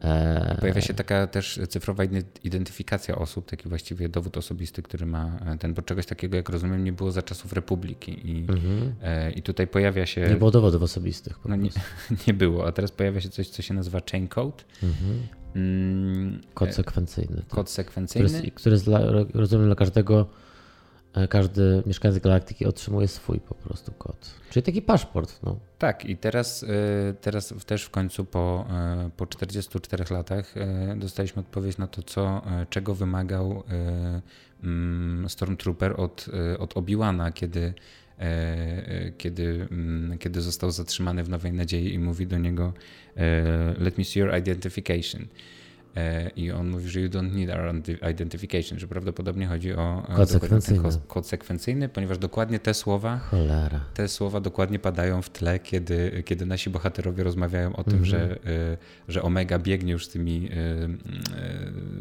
E, Pojawia się taka też cyfrowa ident- identyfikacja osób, taki właściwie dowód osobisty, który ma e, ten, bo czegoś takiego, jak rozumiem, nie było za czasów Republiki. I, e, i tutaj pojawia się. nie było dowodów osobistych. Po no nie, nie było, a teraz pojawia się coś, co się nazywa chain code. Mm, konsekwencyjny. tak. kod który sekwencyjny. jest, który jest dla, rozumiem dla każdego, e, każdy mieszkaniec galaktyki otrzymuje swój po prostu kod. Czyli taki paszport, no. Tak, i teraz, y, teraz też w końcu po, y, po 44 latach dostaliśmy odpowiedź na to, co, czego wymagał mm, Stormtrooper od, od Obi-Wana, kiedy, kiedy, mm, kiedy został zatrzymany w Nowej Nadziei i mówi do niego let me see your identification. E, I on mówi, że you don't need our identification, że prawdopodobnie chodzi o e, Kod dokładnie ten sekwencyjny. kod, kod sekwencyjny, ponieważ dokładnie te słowa Cholera. te słowa dokładnie padają w tle, kiedy, kiedy nasi bohaterowie rozmawiają o tym, że, y, że Omega biegnie już z tymi,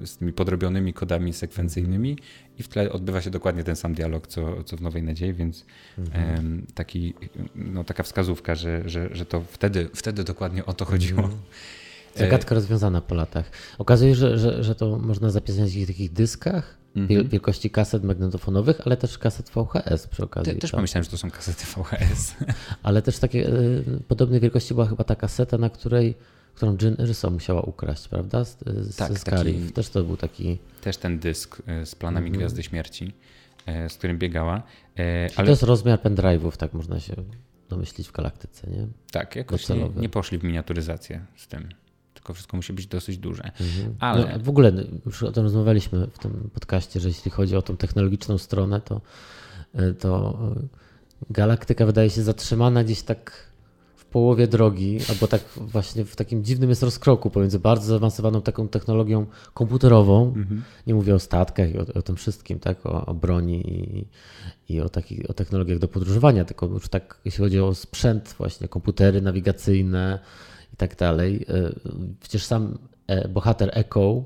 z tymi podrobionymi kodami sekwencyjnymi i w tle odbywa się dokładnie ten sam dialog, co, co w Nowej Nadziei, więc em, taki, no, taka wskazówka, że, że, że to wtedy, wtedy dokładnie o to chodziło. Zagadka rozwiązana po latach. Okazuje się, że, że, że to można zapisać w takich dyskach wiel- wielkości kaset magnetofonowych, ale też kaset VHS przy okazji. Te, też tak. pomyślałem, że to są kasety VHS. Ale też takie y, podobnej wielkości była chyba ta kaseta, na której którą Jyn Erso musiała ukraść, prawda? Z, z, Tak, z taki- Też to był taki... Też ten dysk y, z planami Gwiazdy Śmierci, y, z którym biegała. Y, Ale... To jest rozmiar pendrive'ów, tak można się domyślić w galaktyce, nie? Tak, jakoś nie, nie poszli w miniaturyzację z tym. Tylko wszystko musi być dosyć duże. Mhm. Ale No, w ogóle już o tym rozmawialiśmy w tym podcaście, że jeśli chodzi o tą technologiczną stronę, to, to galaktyka wydaje się zatrzymana gdzieś tak w połowie drogi, albo tak właśnie w takim dziwnym jest rozkroku pomiędzy bardzo zaawansowaną taką technologią komputerową, nie mówię o statkach i o, o tym wszystkim, tak, o, o broni i, i o, takich, o technologiach do podróżowania, tylko już tak jeśli chodzi o sprzęt właśnie, komputery nawigacyjne i tak dalej. E, Przecież sam e, bohater Echo,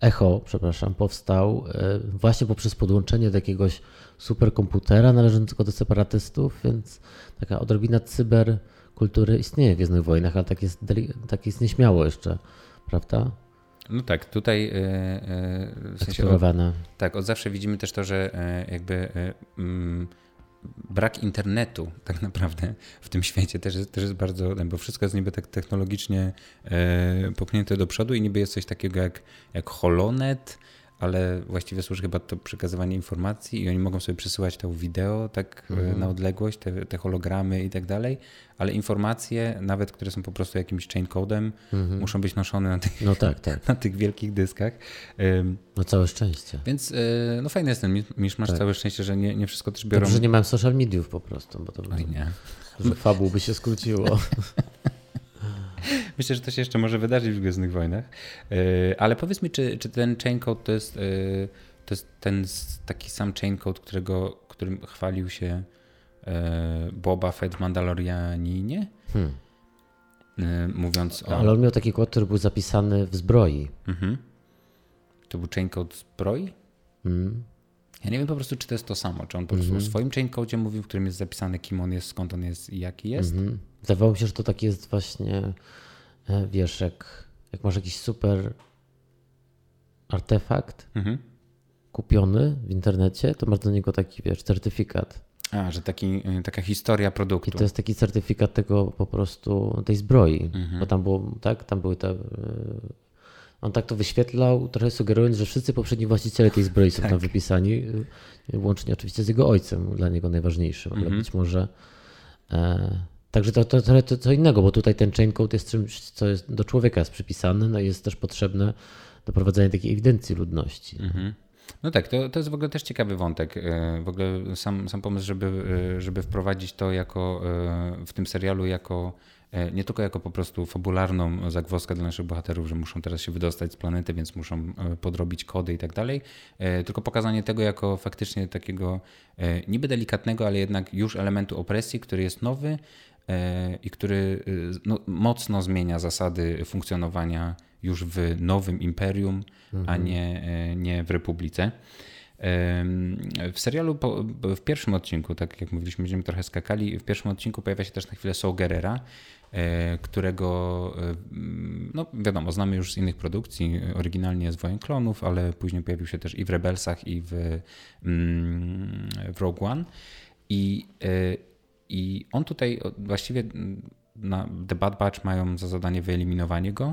Echo, przepraszam, powstał e, właśnie poprzez podłączenie do jakiegoś superkomputera należącego do separatystów, więc taka odrobina cyberkultury istnieje w Gwiezdnych Wojnach, ale tak jest, tak jest nieśmiało jeszcze, prawda? no tak, tutaj w sensie od, tak, od zawsze widzimy też to, że jakby mm, brak internetu tak naprawdę w tym świecie też jest, też jest bardzo, bo wszystko jest niby tak technologicznie y, popchnięte do przodu i niby jest coś takiego jak, jak holonet, ale właściwie służy chyba to przekazywanie informacji i oni mogą sobie przesyłać to wideo tak e, na odległość, te, te hologramy i tak dalej, ale informacje, nawet które są po prostu jakimś chain codem, muszą być noszone na tych, No tak, tak. na tych wielkich dyskach. No całe szczęście. Więc e, no fajny jest ten misz, masz całe szczęście, że nie, nie wszystko też biorą. Dobrze, że nie mam social mediów po prostu, bo to by Oj, nie. że fabuł by się skróciło. Myślę, że to się jeszcze może wydarzyć w Gwiezdnych Wojnach. E, Ale powiedz mi, czy, czy ten chain code to jest, e, to jest ten taki sam chain code, którego, którym chwalił się e, Boba Fett w Mandalorianinie? Hmm. Mówiąc o... Ale on miał taki kod, który był zapisany w zbroi. Mhm. To był chain code zbroi? Mm. Ja nie wiem po prostu, czy to jest to samo. Czy on po prostu o swoim chain code mówił, w którym jest zapisane, kim on jest, skąd on jest i jaki jest. Mhm. Wydawało mi się, że to taki jest właśnie, e, wiesz, jak, jak masz jakiś super artefakt Mhm. kupiony w internecie, to masz do niego taki, wiesz, certyfikat. A, że taki, y, taka historia I produktu. to jest taki certyfikat tego po prostu, tej zbroi, Mhm. bo tam było, tak, tam były te, e, On tak to wyświetlał, trochę sugerując, że wszyscy poprzedni właściciele tej zbroi są Tak. tam wypisani, łącznie oczywiście z jego ojcem, dla niego najważniejszym, ale Mhm. być może. E, także to, to trochę to, co innego, bo tutaj ten chain code jest czymś, co jest, do człowieka jest przypisane, no i jest też potrzebne do prowadzenia takiej ewidencji ludności. Mhm. No tak, to, to jest w ogóle też ciekawy wątek. e, W ogóle sam, sam pomysł, żeby, e, żeby wprowadzić to jako e, w tym serialu jako nie tylko jako po prostu fabularną zagwozdkę dla naszych bohaterów, że muszą teraz się wydostać z planety, więc muszą podrobić kody i tak dalej, tylko pokazanie tego jako faktycznie takiego niby delikatnego, ale jednak już elementu opresji, który jest nowy i który e, no, mocno zmienia zasady funkcjonowania już w nowym imperium, a nie, e, nie w republice. W serialu, po, w pierwszym odcinku, tak jak mówiliśmy, będziemy trochę skakali, w pierwszym odcinku pojawia się też na chwilę Saul Gerrera, e, którego, e, no wiadomo, znamy już z innych produkcji, oryginalnie z Wojen Klonów, ale później pojawił się też i w Rebelsach, i w, mm, w Rogue One. I, e, I on tutaj właściwie na The Bad Batch mają za zadanie wyeliminowanie go,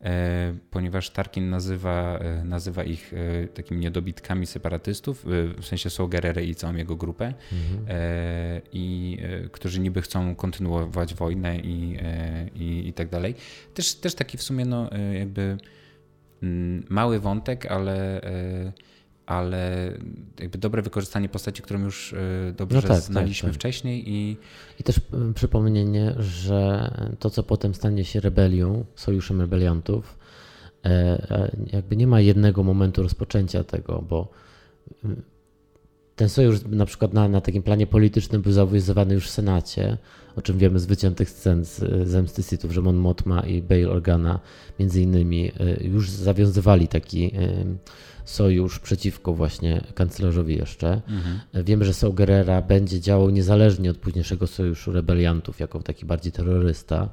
e, ponieważ Tarkin nazywa, e, nazywa ich e, takimi niedobitkami separatystów, w sensie są Gerere i całą jego grupę, e, i którzy niby chcą kontynuować wojnę i, i, i tak dalej. Też, też taki w sumie no, jakby mm, mały wątek, ale, ale jakby dobre wykorzystanie postaci, którą już e, dobrze No tak, tak, znaliśmy tak. wcześniej i I też y, przypomnienie, że to, co potem stanie się rebelią, sojuszem rebeliantów, e, e, jakby nie ma jednego momentu rozpoczęcia tego, bo ten sojusz na przykład na, na takim planie politycznym był zawiązywany już w Senacie, o czym wiemy z wyciętych scen z Zemsty Sithów, że Mon Mothma i Bail Organa między innymi już zawiązywali taki sojusz przeciwko właśnie kanclerzowi jeszcze. Wiemy, że Saul Gerrera będzie działał niezależnie od późniejszego sojuszu rebeliantów, jako taki bardziej terrorysta.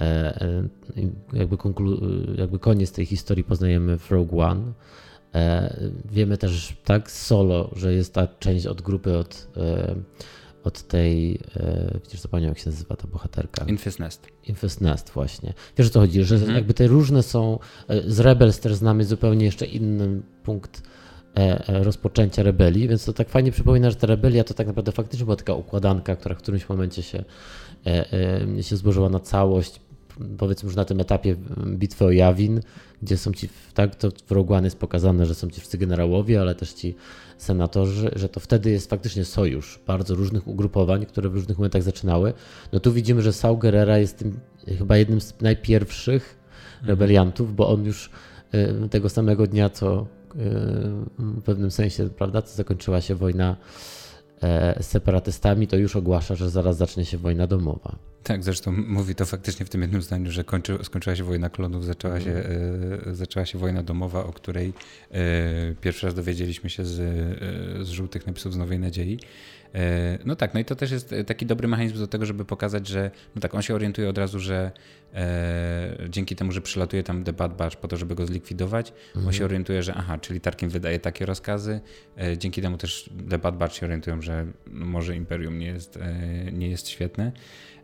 E, e, Jakby, konklu- jakby koniec tej historii poznajemy w Rogue One. E, Wiemy też tak z solo, że jest ta część od grupy od, od tej, przecież zapomniałem jak się nazywa ta bohaterka. Infest Nest. Infest Nest właśnie. Wiesz o co chodzi, że jakby te różne są, z Rebels też znamy zupełnie jeszcze inny punkt e, e, rozpoczęcia rebelii, więc to tak fajnie przypomina, że ta rebelia to tak naprawdę faktycznie była taka układanka, która w którymś momencie się, e, się złożyła na całość, powiedzmy już na tym etapie bitwy o Jawin, gdzie są ci, tak, to w Rogue One jest pokazane, że są ci wszyscy generałowie, ale też ci senatorzy, że to wtedy jest faktycznie sojusz bardzo różnych ugrupowań, które w różnych momentach zaczynały. No tu widzimy, że Saul Gerrera jest tym chyba jednym z najpierwszych rebeliantów, bo on już tego samego dnia, co w pewnym sensie, prawda, co zakończyła się wojna z separatystami, to już ogłasza, że zaraz zacznie się wojna domowa. Tak, zresztą mówi to faktycznie w tym jednym zdaniu, że kończy, skończyła się wojna klonów, zaczęła się, Mhm. e, zaczęła się wojna domowa, o której e, pierwszy raz dowiedzieliśmy się z, e, z żółtych napisów z Nowej Nadziei. E, no tak, no i to też jest taki dobry mechanizm do tego, żeby pokazać, że no tak, on się orientuje od razu, że e, dzięki temu, że przylatuje tam The Bad Batch po to, żeby go zlikwidować, on się orientuje, że aha, czyli Tarkin wydaje takie rozkazy, e, dzięki temu też The Bad Batch się orientują, że no, może Imperium nie jest, e, nie jest świetne.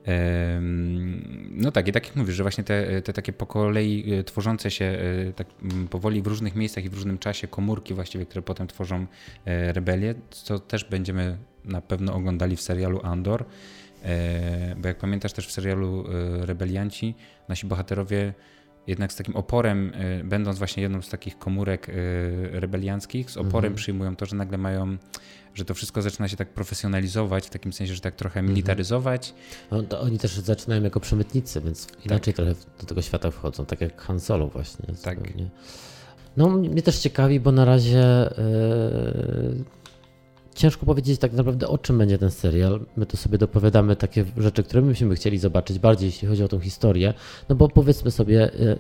Em, No tak, i tak jak mówisz, że właśnie te, te takie po kolei e, tworzące się e, tak powoli w różnych miejscach i w różnym czasie komórki właściwie, które potem tworzą e, rebelię, co też będziemy na pewno oglądali w serialu Andor, E, bo jak pamiętasz też w serialu e, Rebelianci, nasi bohaterowie jednak z takim oporem, e, będąc właśnie jedną z takich komórek e, rebelianckich, z oporem przyjmują to, że nagle mają, że to wszystko zaczyna się tak profesjonalizować, w takim sensie, że tak trochę militaryzować. No, oni też zaczynają jako przemytnicy, więc inaczej trochę do tego świata wchodzą, tak jak Han Solo właśnie. Tak. zupełnie. No mnie też ciekawi, bo na razie yy, ciężko powiedzieć tak naprawdę o czym będzie ten serial. My tu sobie dopowiadamy takie rzeczy, które my byśmy chcieli zobaczyć, bardziej jeśli chodzi o tą historię. No bo powiedzmy sobie, yy,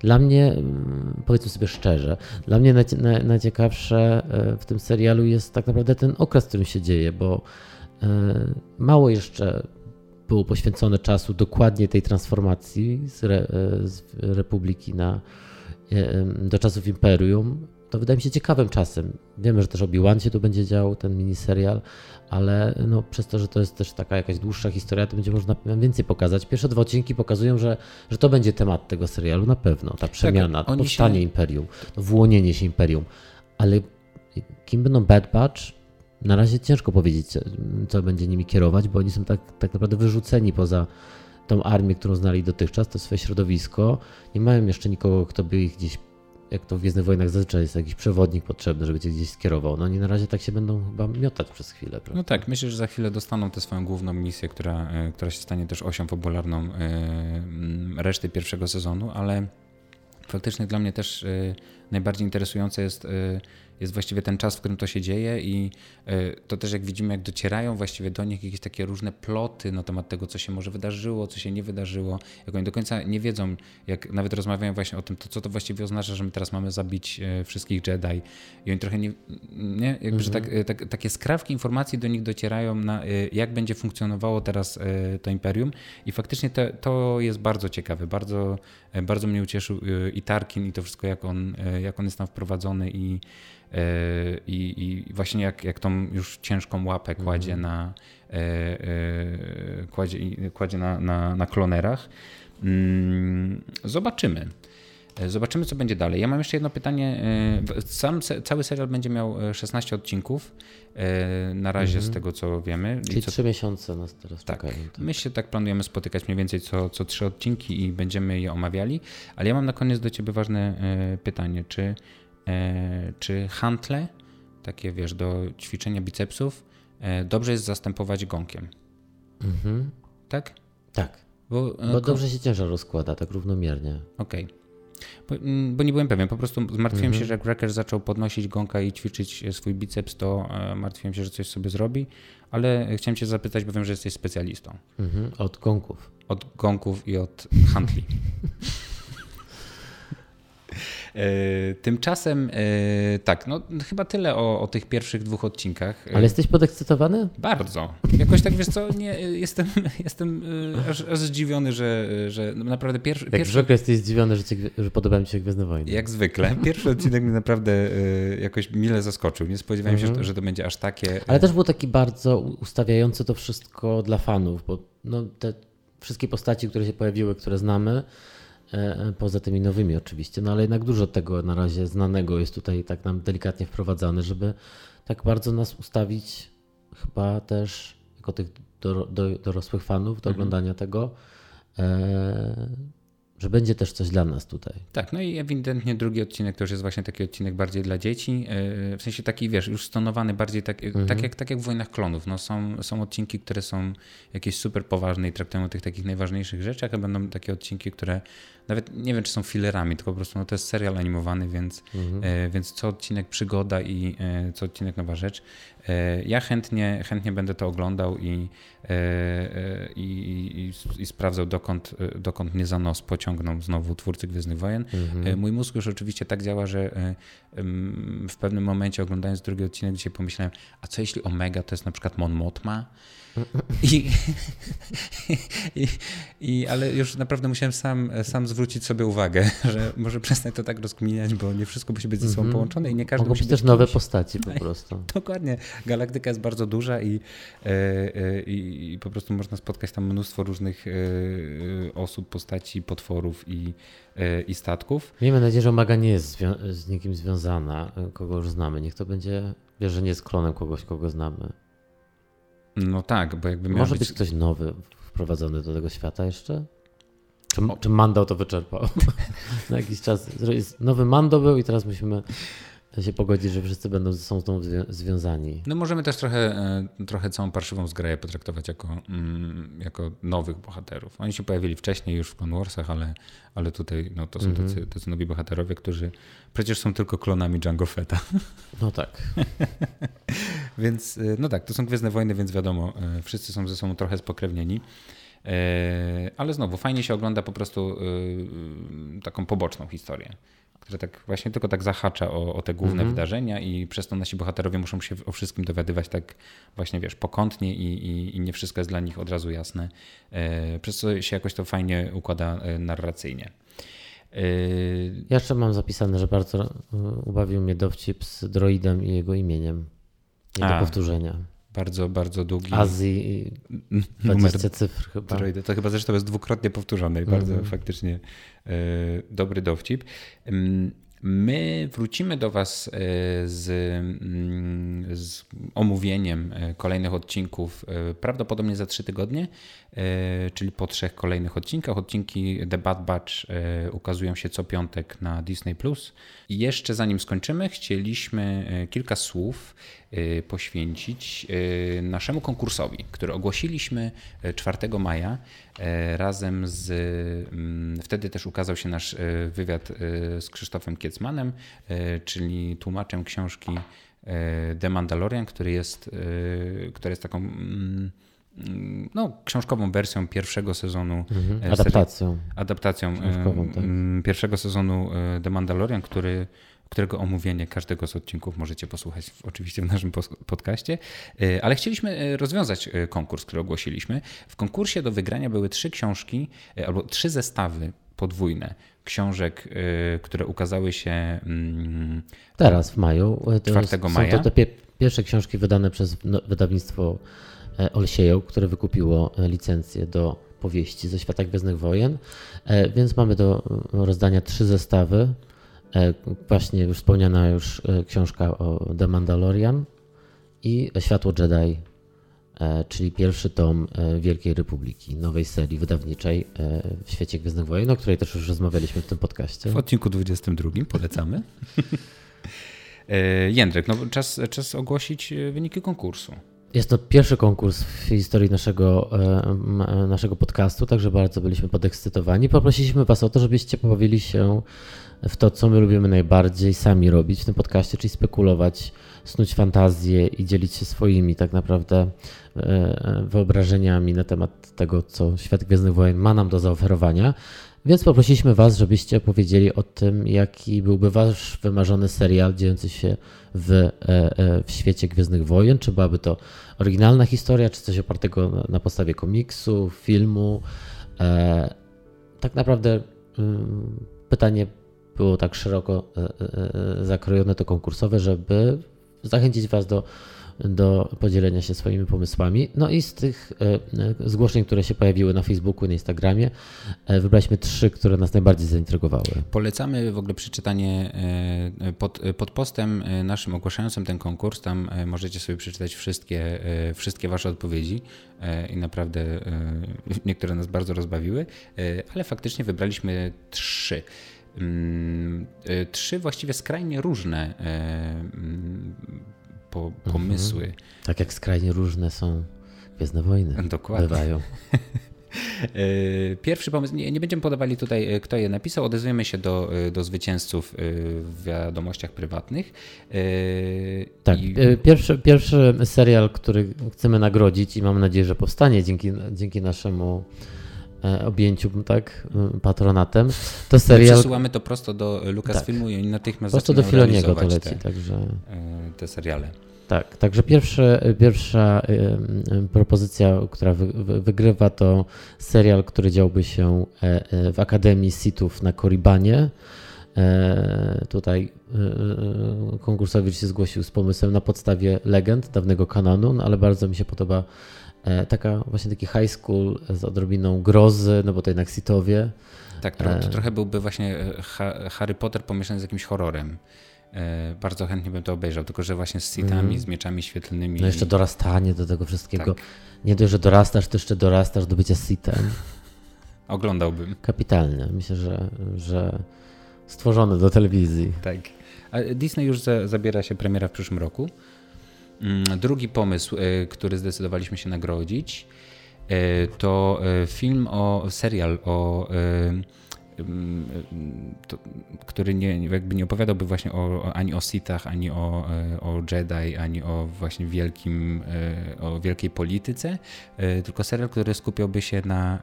dla mnie, yy, powiedzmy sobie szczerze, dla mnie najcie- naj, najciekawsze yy, w tym serialu jest tak naprawdę ten okres, w którym się dzieje, bo mało jeszcze było poświęcone czasu dokładnie tej transformacji z, re, z Republiki na, do czasów Imperium. To wydaje mi się ciekawym czasem. Wiemy, że też Obi-Wan się tu będzie działo, ten miniserial, ale no, przez to, że to jest też taka jakaś dłuższa historia, to będzie można więcej pokazać. Pierwsze dwa odcinki pokazują, że, że to będzie temat tego serialu na pewno, ta przemiana, tak, powstanie się... imperium, włonienie się imperium. Ale kim będą Bad Batch? Na razie ciężko powiedzieć, co, co będzie nimi kierować, bo oni są tak, tak naprawdę wyrzuceni poza tą armię, którą znali dotychczas, to swoje środowisko. Nie mają jeszcze nikogo, kto by ich gdzieś, jak to w Gwiezdnych Wojnach zazwyczaj jest jakiś przewodnik potrzebny, żeby cię gdzieś skierował. No oni na razie tak się będą chyba miotać przez chwilę. Prawda? No tak, myślę, że za chwilę dostaną tę swoją główną misję, która, e, która się stanie też osią fabularną e, reszty pierwszego sezonu, ale faktycznie dla mnie też e, najbardziej interesujące jest jest właściwie ten czas, w którym to się dzieje i e, to też jak widzimy, jak docierają właściwie do nich jakieś takie różne ploty na temat tego, co się może wydarzyło, co się nie wydarzyło, jak oni do końca nie wiedzą, jak nawet rozmawiają właśnie o tym, to co to właściwie oznacza, że my teraz mamy zabić e, wszystkich Jedi i oni trochę nie, nie jakby, mhm. że tak, e, tak, takie skrawki informacji do nich docierają na jak będzie funkcjonowało teraz to Imperium i faktycznie to, to jest bardzo ciekawe, bardzo, bardzo mnie ucieszył i Tarkin i to wszystko, jak on, jak on jest tam wprowadzony i I, I, właśnie jak, jak tą już ciężką łapę kładzie mhm. na, e, e, kładzie, kładzie na, na, na klonerach. Mm, zobaczymy. Zobaczymy, co będzie dalej. Ja mam jeszcze jedno pytanie. Sam, cały serial będzie miał 16 odcinków na razie z mhm. tego, co wiemy. Czyli co... 3 miesiące nas teraz tak. czekają. Tak. My się tak planujemy spotykać mniej więcej co, co 3 odcinki i będziemy je omawiali. Ale ja mam na koniec do Ciebie ważne pytanie. Czy E, czy hantle, takie wiesz, do ćwiczenia bicepsów, e, dobrze jest zastępować gąkiem. Mhm. Tak? Tak. Bo, e, bo dobrze się ciężar rozkłada, tak równomiernie. Okej. Okay. Bo, mm, bo, nie byłem pewien, po prostu zmartwiłem mhm. się, że jak Wrecker zaczął podnosić gąka i ćwiczyć swój biceps, to martwiłem się, że coś sobie zrobi, ale chciałem cię zapytać, bo wiem, że jesteś specjalistą. Mhm. Od gąków. Od gąków i od handli. E, tymczasem e, tak, no chyba tyle o, o tych pierwszych dwóch odcinkach. Ale jesteś podekscytowany? Bardzo. Jakoś tak wiesz co, nie, jestem, jestem e, aż, aż zdziwiony, że, że naprawdę pierwszy. Jak pierwszy... zwykle jesteś zdziwiony, że, ci, że podobają mi się Gwiezdne Wojny. Jak zwykle. Pierwszy odcinek mnie naprawdę jakoś mile zaskoczył. Nie spodziewałem się, mhm. że to będzie aż takie. Ale też był taki bardzo ustawiający to wszystko dla fanów, bo no, te wszystkie postaci, które się pojawiły, które znamy, E, poza tymi nowymi oczywiście, no ale jednak dużo tego na razie znanego jest tutaj tak nam delikatnie wprowadzane, żeby tak bardzo nas ustawić chyba też jako tych dorosłych fanów do mhm. oglądania tego, e, że będzie też coś dla nas tutaj. Tak, no i ewidentnie drugi odcinek to już jest właśnie taki odcinek bardziej dla dzieci, e, w sensie taki, wiesz, już stonowany bardziej tak, mhm. tak, jak, tak jak w Wojnach Klonów. No, są, są odcinki, które są jakieś super poważne i traktują o tych takich najważniejszych rzeczach, a będą takie odcinki, które nawet nie wiem, czy są filerami, tylko po prostu no, to jest serial animowany, więc, mhm. e, więc co odcinek przygoda i e, co odcinek nowa rzecz. E, ja chętnie, chętnie będę to oglądał i, e, e, i, i, i, sprawdzał, dokąd, dokąd mnie za nos pociągną znowu twórcy Gwiezdnych Wojen. Mhm. Mój mózg już oczywiście tak działa, że w pewnym momencie oglądając drugi odcinek dzisiaj pomyślałem, a co jeśli Omega to jest na przykład Mon Mothma? I, i, i, ale już naprawdę musiałem sam, sam zwrócić sobie uwagę, że może przestań to tak rozkminiać, bo nie wszystko musi być ze sobą mm -hmm. połączone i nie każdy Mogą musi być też nowe postaci po prostu. Dokładnie. Galaktyka jest bardzo duża i, e, e, i, i po prostu można spotkać tam mnóstwo różnych e, osób, postaci, potworów i, i statków. Miejmy nadzieję, że Omaga nie jest z nikim związana, kogo już znamy. Niech to będzie, wiesz, że nie jest klonem kogoś, kogo znamy. No tak, bo jakby Może być... być ktoś nowy wprowadzony do tego świata jeszcze? Czy, czy Mando to wyczerpał? Na jakiś czas. Nowy Mando był i teraz musimy się pogodzić, że wszyscy będą ze sobą związani. No możemy też trochę, e, trochę całą parszywą zgraję potraktować jako, mm, jako nowych bohaterów. Oni się pojawili wcześniej już w Clone Warsach, ale, ale tutaj no, to są mm -hmm. tacy, tacy nowi bohaterowie, którzy przecież są tylko klonami Django Fetta. No tak. więc e, no tak, to są Gwiezdne Wojny, więc wiadomo, e, wszyscy są ze sobą trochę spokrewnieni. Ale znowu, fajnie się ogląda po prostu taką poboczną historię że tak właśnie tylko tak zahacza o, o te główne mm -hmm. wydarzenia i przez to nasi bohaterowie muszą się o wszystkim dowiadywać tak właśnie, wiesz, pokątnie i, i, i nie wszystko jest dla nich od razu jasne, e, przez co się jakoś to fajnie układa e, narracyjnie. Ja jeszcze mam zapisane, że bardzo ubawił mnie dowcip z droidem i jego imieniem. Nie do powtórzenia. Bardzo, bardzo długi. Azji, 20 cyfr chyba. Droida. To chyba zresztą jest dwukrotnie powtórzone i bardzo mm -hmm. faktycznie dobry dowcip. My wrócimy do Was e, z, mm, z, omówieniem e, kolejnych odcinków e, prawdopodobnie za trzy tygodnie, czyli po trzech kolejnych odcinkach. Odcinki The Bad Batch ukazują się co piątek na Disney+. I jeszcze zanim skończymy, chcieliśmy kilka słów poświęcić naszemu konkursowi, który ogłosiliśmy 4 maja razem z. Mm, wtedy też ukazał się nasz wywiad z Krzysztofem Kiecmanem, czyli tłumaczem książki The Mandalorian, który jest, który jest taką mm, no, książkową wersją pierwszego sezonu. Mhm, adaptacją. Adaptacją tak. pierwszego sezonu The Mandalorian, który którego omówienie każdego z odcinków możecie posłuchać oczywiście w naszym podcaście. E, ale chcieliśmy e, rozwiązać e, konkurs, który ogłosiliśmy. W konkursie do wygrania były trzy książki albo trzy zestawy podwójne książek, które ukazały się mm, teraz w maju. 4 maja. Są to te pierwsze książki wydane przez no, wydawnictwo Olsieją, które wykupiło licencję do powieści ze świata Gwiezdnych Wojen. Więc mamy do rozdania trzy zestawy. E, właśnie już wspomniana już e, książka o The Mandalorian i Światło Jedi, e, czyli pierwszy tom Wielkiej Republiki, nowej serii wydawniczej w świecie Gwiezdnych Wojen, o której też już rozmawialiśmy w tym podcaście. W odcinku 22 polecamy. Jędrek, no czas, czas ogłosić wyniki konkursu. Jest to pierwszy konkurs w historii naszego, naszego podcastu, także bardzo byliśmy podekscytowani. Poprosiliśmy Was o to, żebyście pobawili się w to, co my lubimy najbardziej sami robić w tym podcaście, czyli spekulować, snuć fantazje i dzielić się swoimi tak naprawdę e, wyobrażeniami na temat tego, co świat Gwiezdnych Wojen ma nam do zaoferowania. Więc poprosiliśmy Was, żebyście opowiedzieli o tym, jaki byłby Wasz wymarzony serial dziejący się w, e, e, w świecie Gwiezdnych Wojen. Czy byłaby to oryginalna historia, czy coś opartego na podstawie komiksu, filmu. Tak naprawdę mm, pytanie było tak szeroko e, e, e, zakrojone to konkursowe, żeby zachęcić Was do, do podzielenia się swoimi pomysłami. No i z tych zgłoszeń, które się pojawiły na Facebooku i na Instagramie, wybraliśmy trzy, które nas najbardziej zaintrygowały. Polecamy w ogóle przeczytanie pod, pod postem naszym ogłaszającym ten konkurs. Tam możecie sobie przeczytać wszystkie, wszystkie Wasze odpowiedzi i naprawdę niektóre nas bardzo rozbawiły, ale faktycznie wybraliśmy trzy. Mm, e, trzy właściwie skrajnie różne e, mm, pomysły. Mhm. Tak jak skrajnie różne są Gwiezdne Wojny. Dokładnie. Bywają. E, pierwszy pomysł, nie, nie, będziemy podawali tutaj, kto je napisał, odezwiemy się do, do zwycięzców w wiadomościach prywatnych. Tak, I... pierwszy, pierwszy serial, który chcemy nagrodzić i mam nadzieję, że powstanie dzięki, dzięki naszemu E, objęciu tak, patronatem. To serial... Przesyłamy to prosto do Lucasfilmu tak. i oni natychmyst Prosto do Filoniego to leci, te, także... E, te seriale. Tak, także pierwsze, pierwsza propozycja, która wy, wy, wygrywa, to serial, który działby się e, w Akademii Sithów na Koribanie. E, tutaj e, konkursowicz się zgłosił z pomysłem na podstawie legend dawnego kanonu, no ale bardzo mi się podoba E, taka właśnie taki high school z odrobiną grozy, no bo to jednak sitowie. Tak, to, to e, trochę byłby właśnie e, Harry Potter pomieszany z jakimś horrorem. Bardzo chętnie bym to obejrzał, tylko że właśnie z sitami, mm. z mieczami świetlnymi. No jeszcze dorastanie do tego wszystkiego. Tak. Nie dość, że dorastasz, to jeszcze dorastasz do bycia sitem. Oglądałbym. Kapitalnie. Myślę, że, że stworzone do telewizji. Tak. A Disney już za, zabiera się premiera w przyszłym roku. Mm, drugi pomysł, e, który zdecydowaliśmy się nagrodzić, e, to e, film o serial o mm, to, który nie, jakby nie opowiadałby właśnie o, ani o Sithach, ani o, o Jedi, ani o właśnie wielkim, o wielkiej polityce, tylko serial, który skupiałby się na,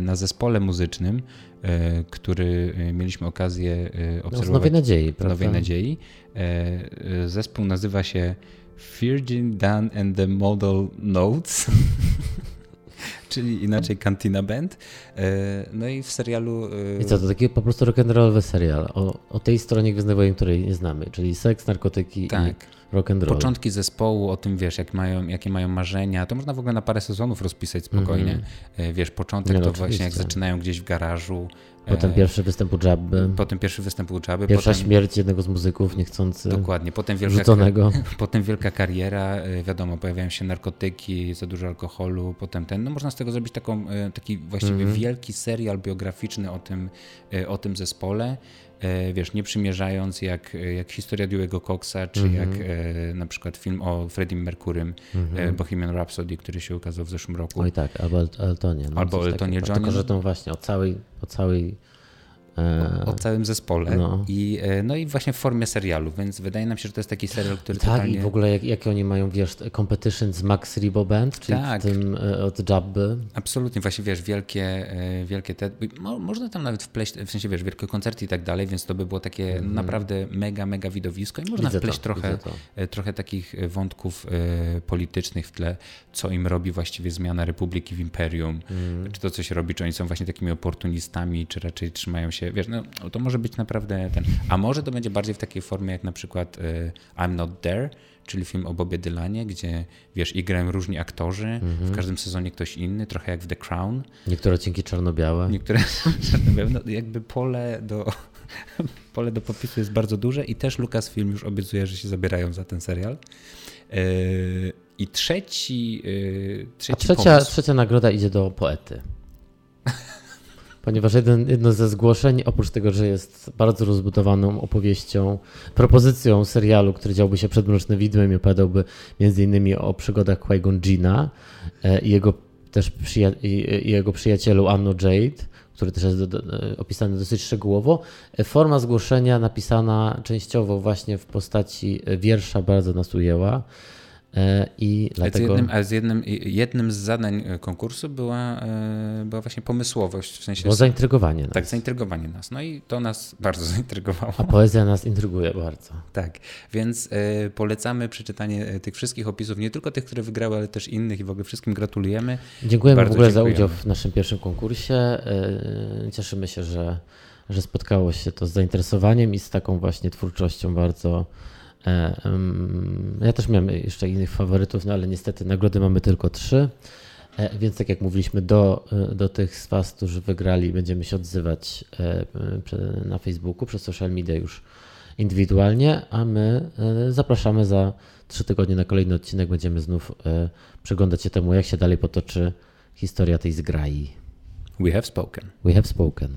na zespole muzycznym, który mieliśmy okazję obserwować. No, w Nowej Nadziei, prawda? Nowej Nadziei. Zespół nazywa się Virgin Dan and the Model Notes. czyli inaczej Cantina Band. E, no i w serialu... I co, to taki po prostu rock'n'rollowy serial o, o tej stronie Gwiezdnej której nie znamy, czyli seks, narkotyki tak. i rock and roll. Początki zespołu, o tym wiesz, jak mają, jakie mają marzenia, to można w ogóle na parę sezonów rozpisać spokojnie. Mm -hmm. Wiesz, początek no, to oczywiście. właśnie jak zaczynają gdzieś w garażu. Potem e, pierwszy występ u Jabby. Potem pierwszy występ u Jabby. Pierwsza potem, śmierć jednego z muzyków niechcący. Dokładnie. Potem wielka, Rzuconego. potem wielka kariera, e, wiadomo, pojawiają się narkotyki, za dużo alkoholu, potem ten, no można z tego zrobić taką, e, taki właściwie Mhm. Wielki serial biograficzny o tym, e, o tym zespole. E, Wiesz, nie przymierzając jak, jak historia Dewey'ego Coxa, czy Mhm. jak e, na przykład film o Freddie Mercurym, e, Bohemian Rhapsody, który się ukazał w zeszłym roku. Oj tak, albo El- Eltonie. No, Albo Eltonie. Johnie. Tylko, że to właśnie o całej, o całej e, o całym zespole No. I, e, no i właśnie w formie serialu, więc wydaje nam się, że to jest taki serial, który tak, totalnie... i w ogóle jak, jakie oni mają, wiesz, competition z Max Rebo Band, czyli Tak. tym e, od Jabby. Absolutnie, właśnie wiesz, wielkie, e, wielkie te, mo, można tam nawet wpleść, w sensie wiesz, wielkie koncerty i tak dalej, więc to by było takie naprawdę mega, mega widowisko i można. Widzę wpleść to, trochę, e, trochę takich e, wątków e, politycznych w tle, co im robi właściwie zmiana Republiki w Imperium, Mhm. czy to coś robi, czy oni są właśnie takimi oportunistami, czy raczej trzymają się, wiesz, no to może być naprawdę ten, a może to będzie bardziej w takiej formie jak na przykład e, I'm Not There, czyli film o Bobie Dylanie, gdzie wiesz, i grają różni aktorzy, Mhm. w każdym sezonie ktoś inny, trochę jak w The Crown. Niektóre odcinki czarno-białe. Niektóre są czarno-białe. no, jakby pole do, pole do popisu jest bardzo duże i też Lucasfilm już obiecuje, że się zabierają za ten serial. Yy, I trzeci, yy, A trzeci trzecia, pomysł. trzecia nagroda idzie do poety. Ponieważ jeden, jedno ze zgłoszeń, oprócz tego, że jest bardzo rozbudowaną opowieścią, propozycją serialu, który działby się przed Mrocznym Widmem i opowiadałby innymi o przygodach Qui-Gon Jinna e, i jego też przyja- i, jego przyjacielu Anno Jade, który też jest do, do, opisany dosyć szczegółowo. E, Forma zgłoszenia napisana częściowo właśnie w postaci wiersza bardzo nas ujęła. E, I Z dlatego... jednym, a z jednym, jednym z zadań e, konkursu była, e, była właśnie pomysłowość, w sensie Było zaintrygowanie nas. tak, zaintrygowanie nas. No i to nas bardzo zaintrygowało. A poezja nas intryguje bardzo. Tak, więc polecamy przeczytanie tych wszystkich opisów, nie tylko tych, które wygrały, ale też innych i w ogóle wszystkim gratulujemy. Dziękujemy Bardzo w ogóle dziękujemy. za udział w naszym pierwszym konkursie. Cieszymy się, że, że spotkało się to z zainteresowaniem i z taką właśnie twórczością bardzo. E, Ja też miałem jeszcze innych faworytów, no ale niestety nagrody mamy tylko trzy. E, Więc tak jak mówiliśmy, do, e, do tych z Was, którzy wygrali, będziemy się odzywać na Facebooku, przez social media już indywidualnie, a my zapraszamy za trzy tygodnie na kolejny odcinek. Będziemy znów przyglądać się temu, jak się dalej potoczy historia tej zgrai. We have spoken. We have spoken.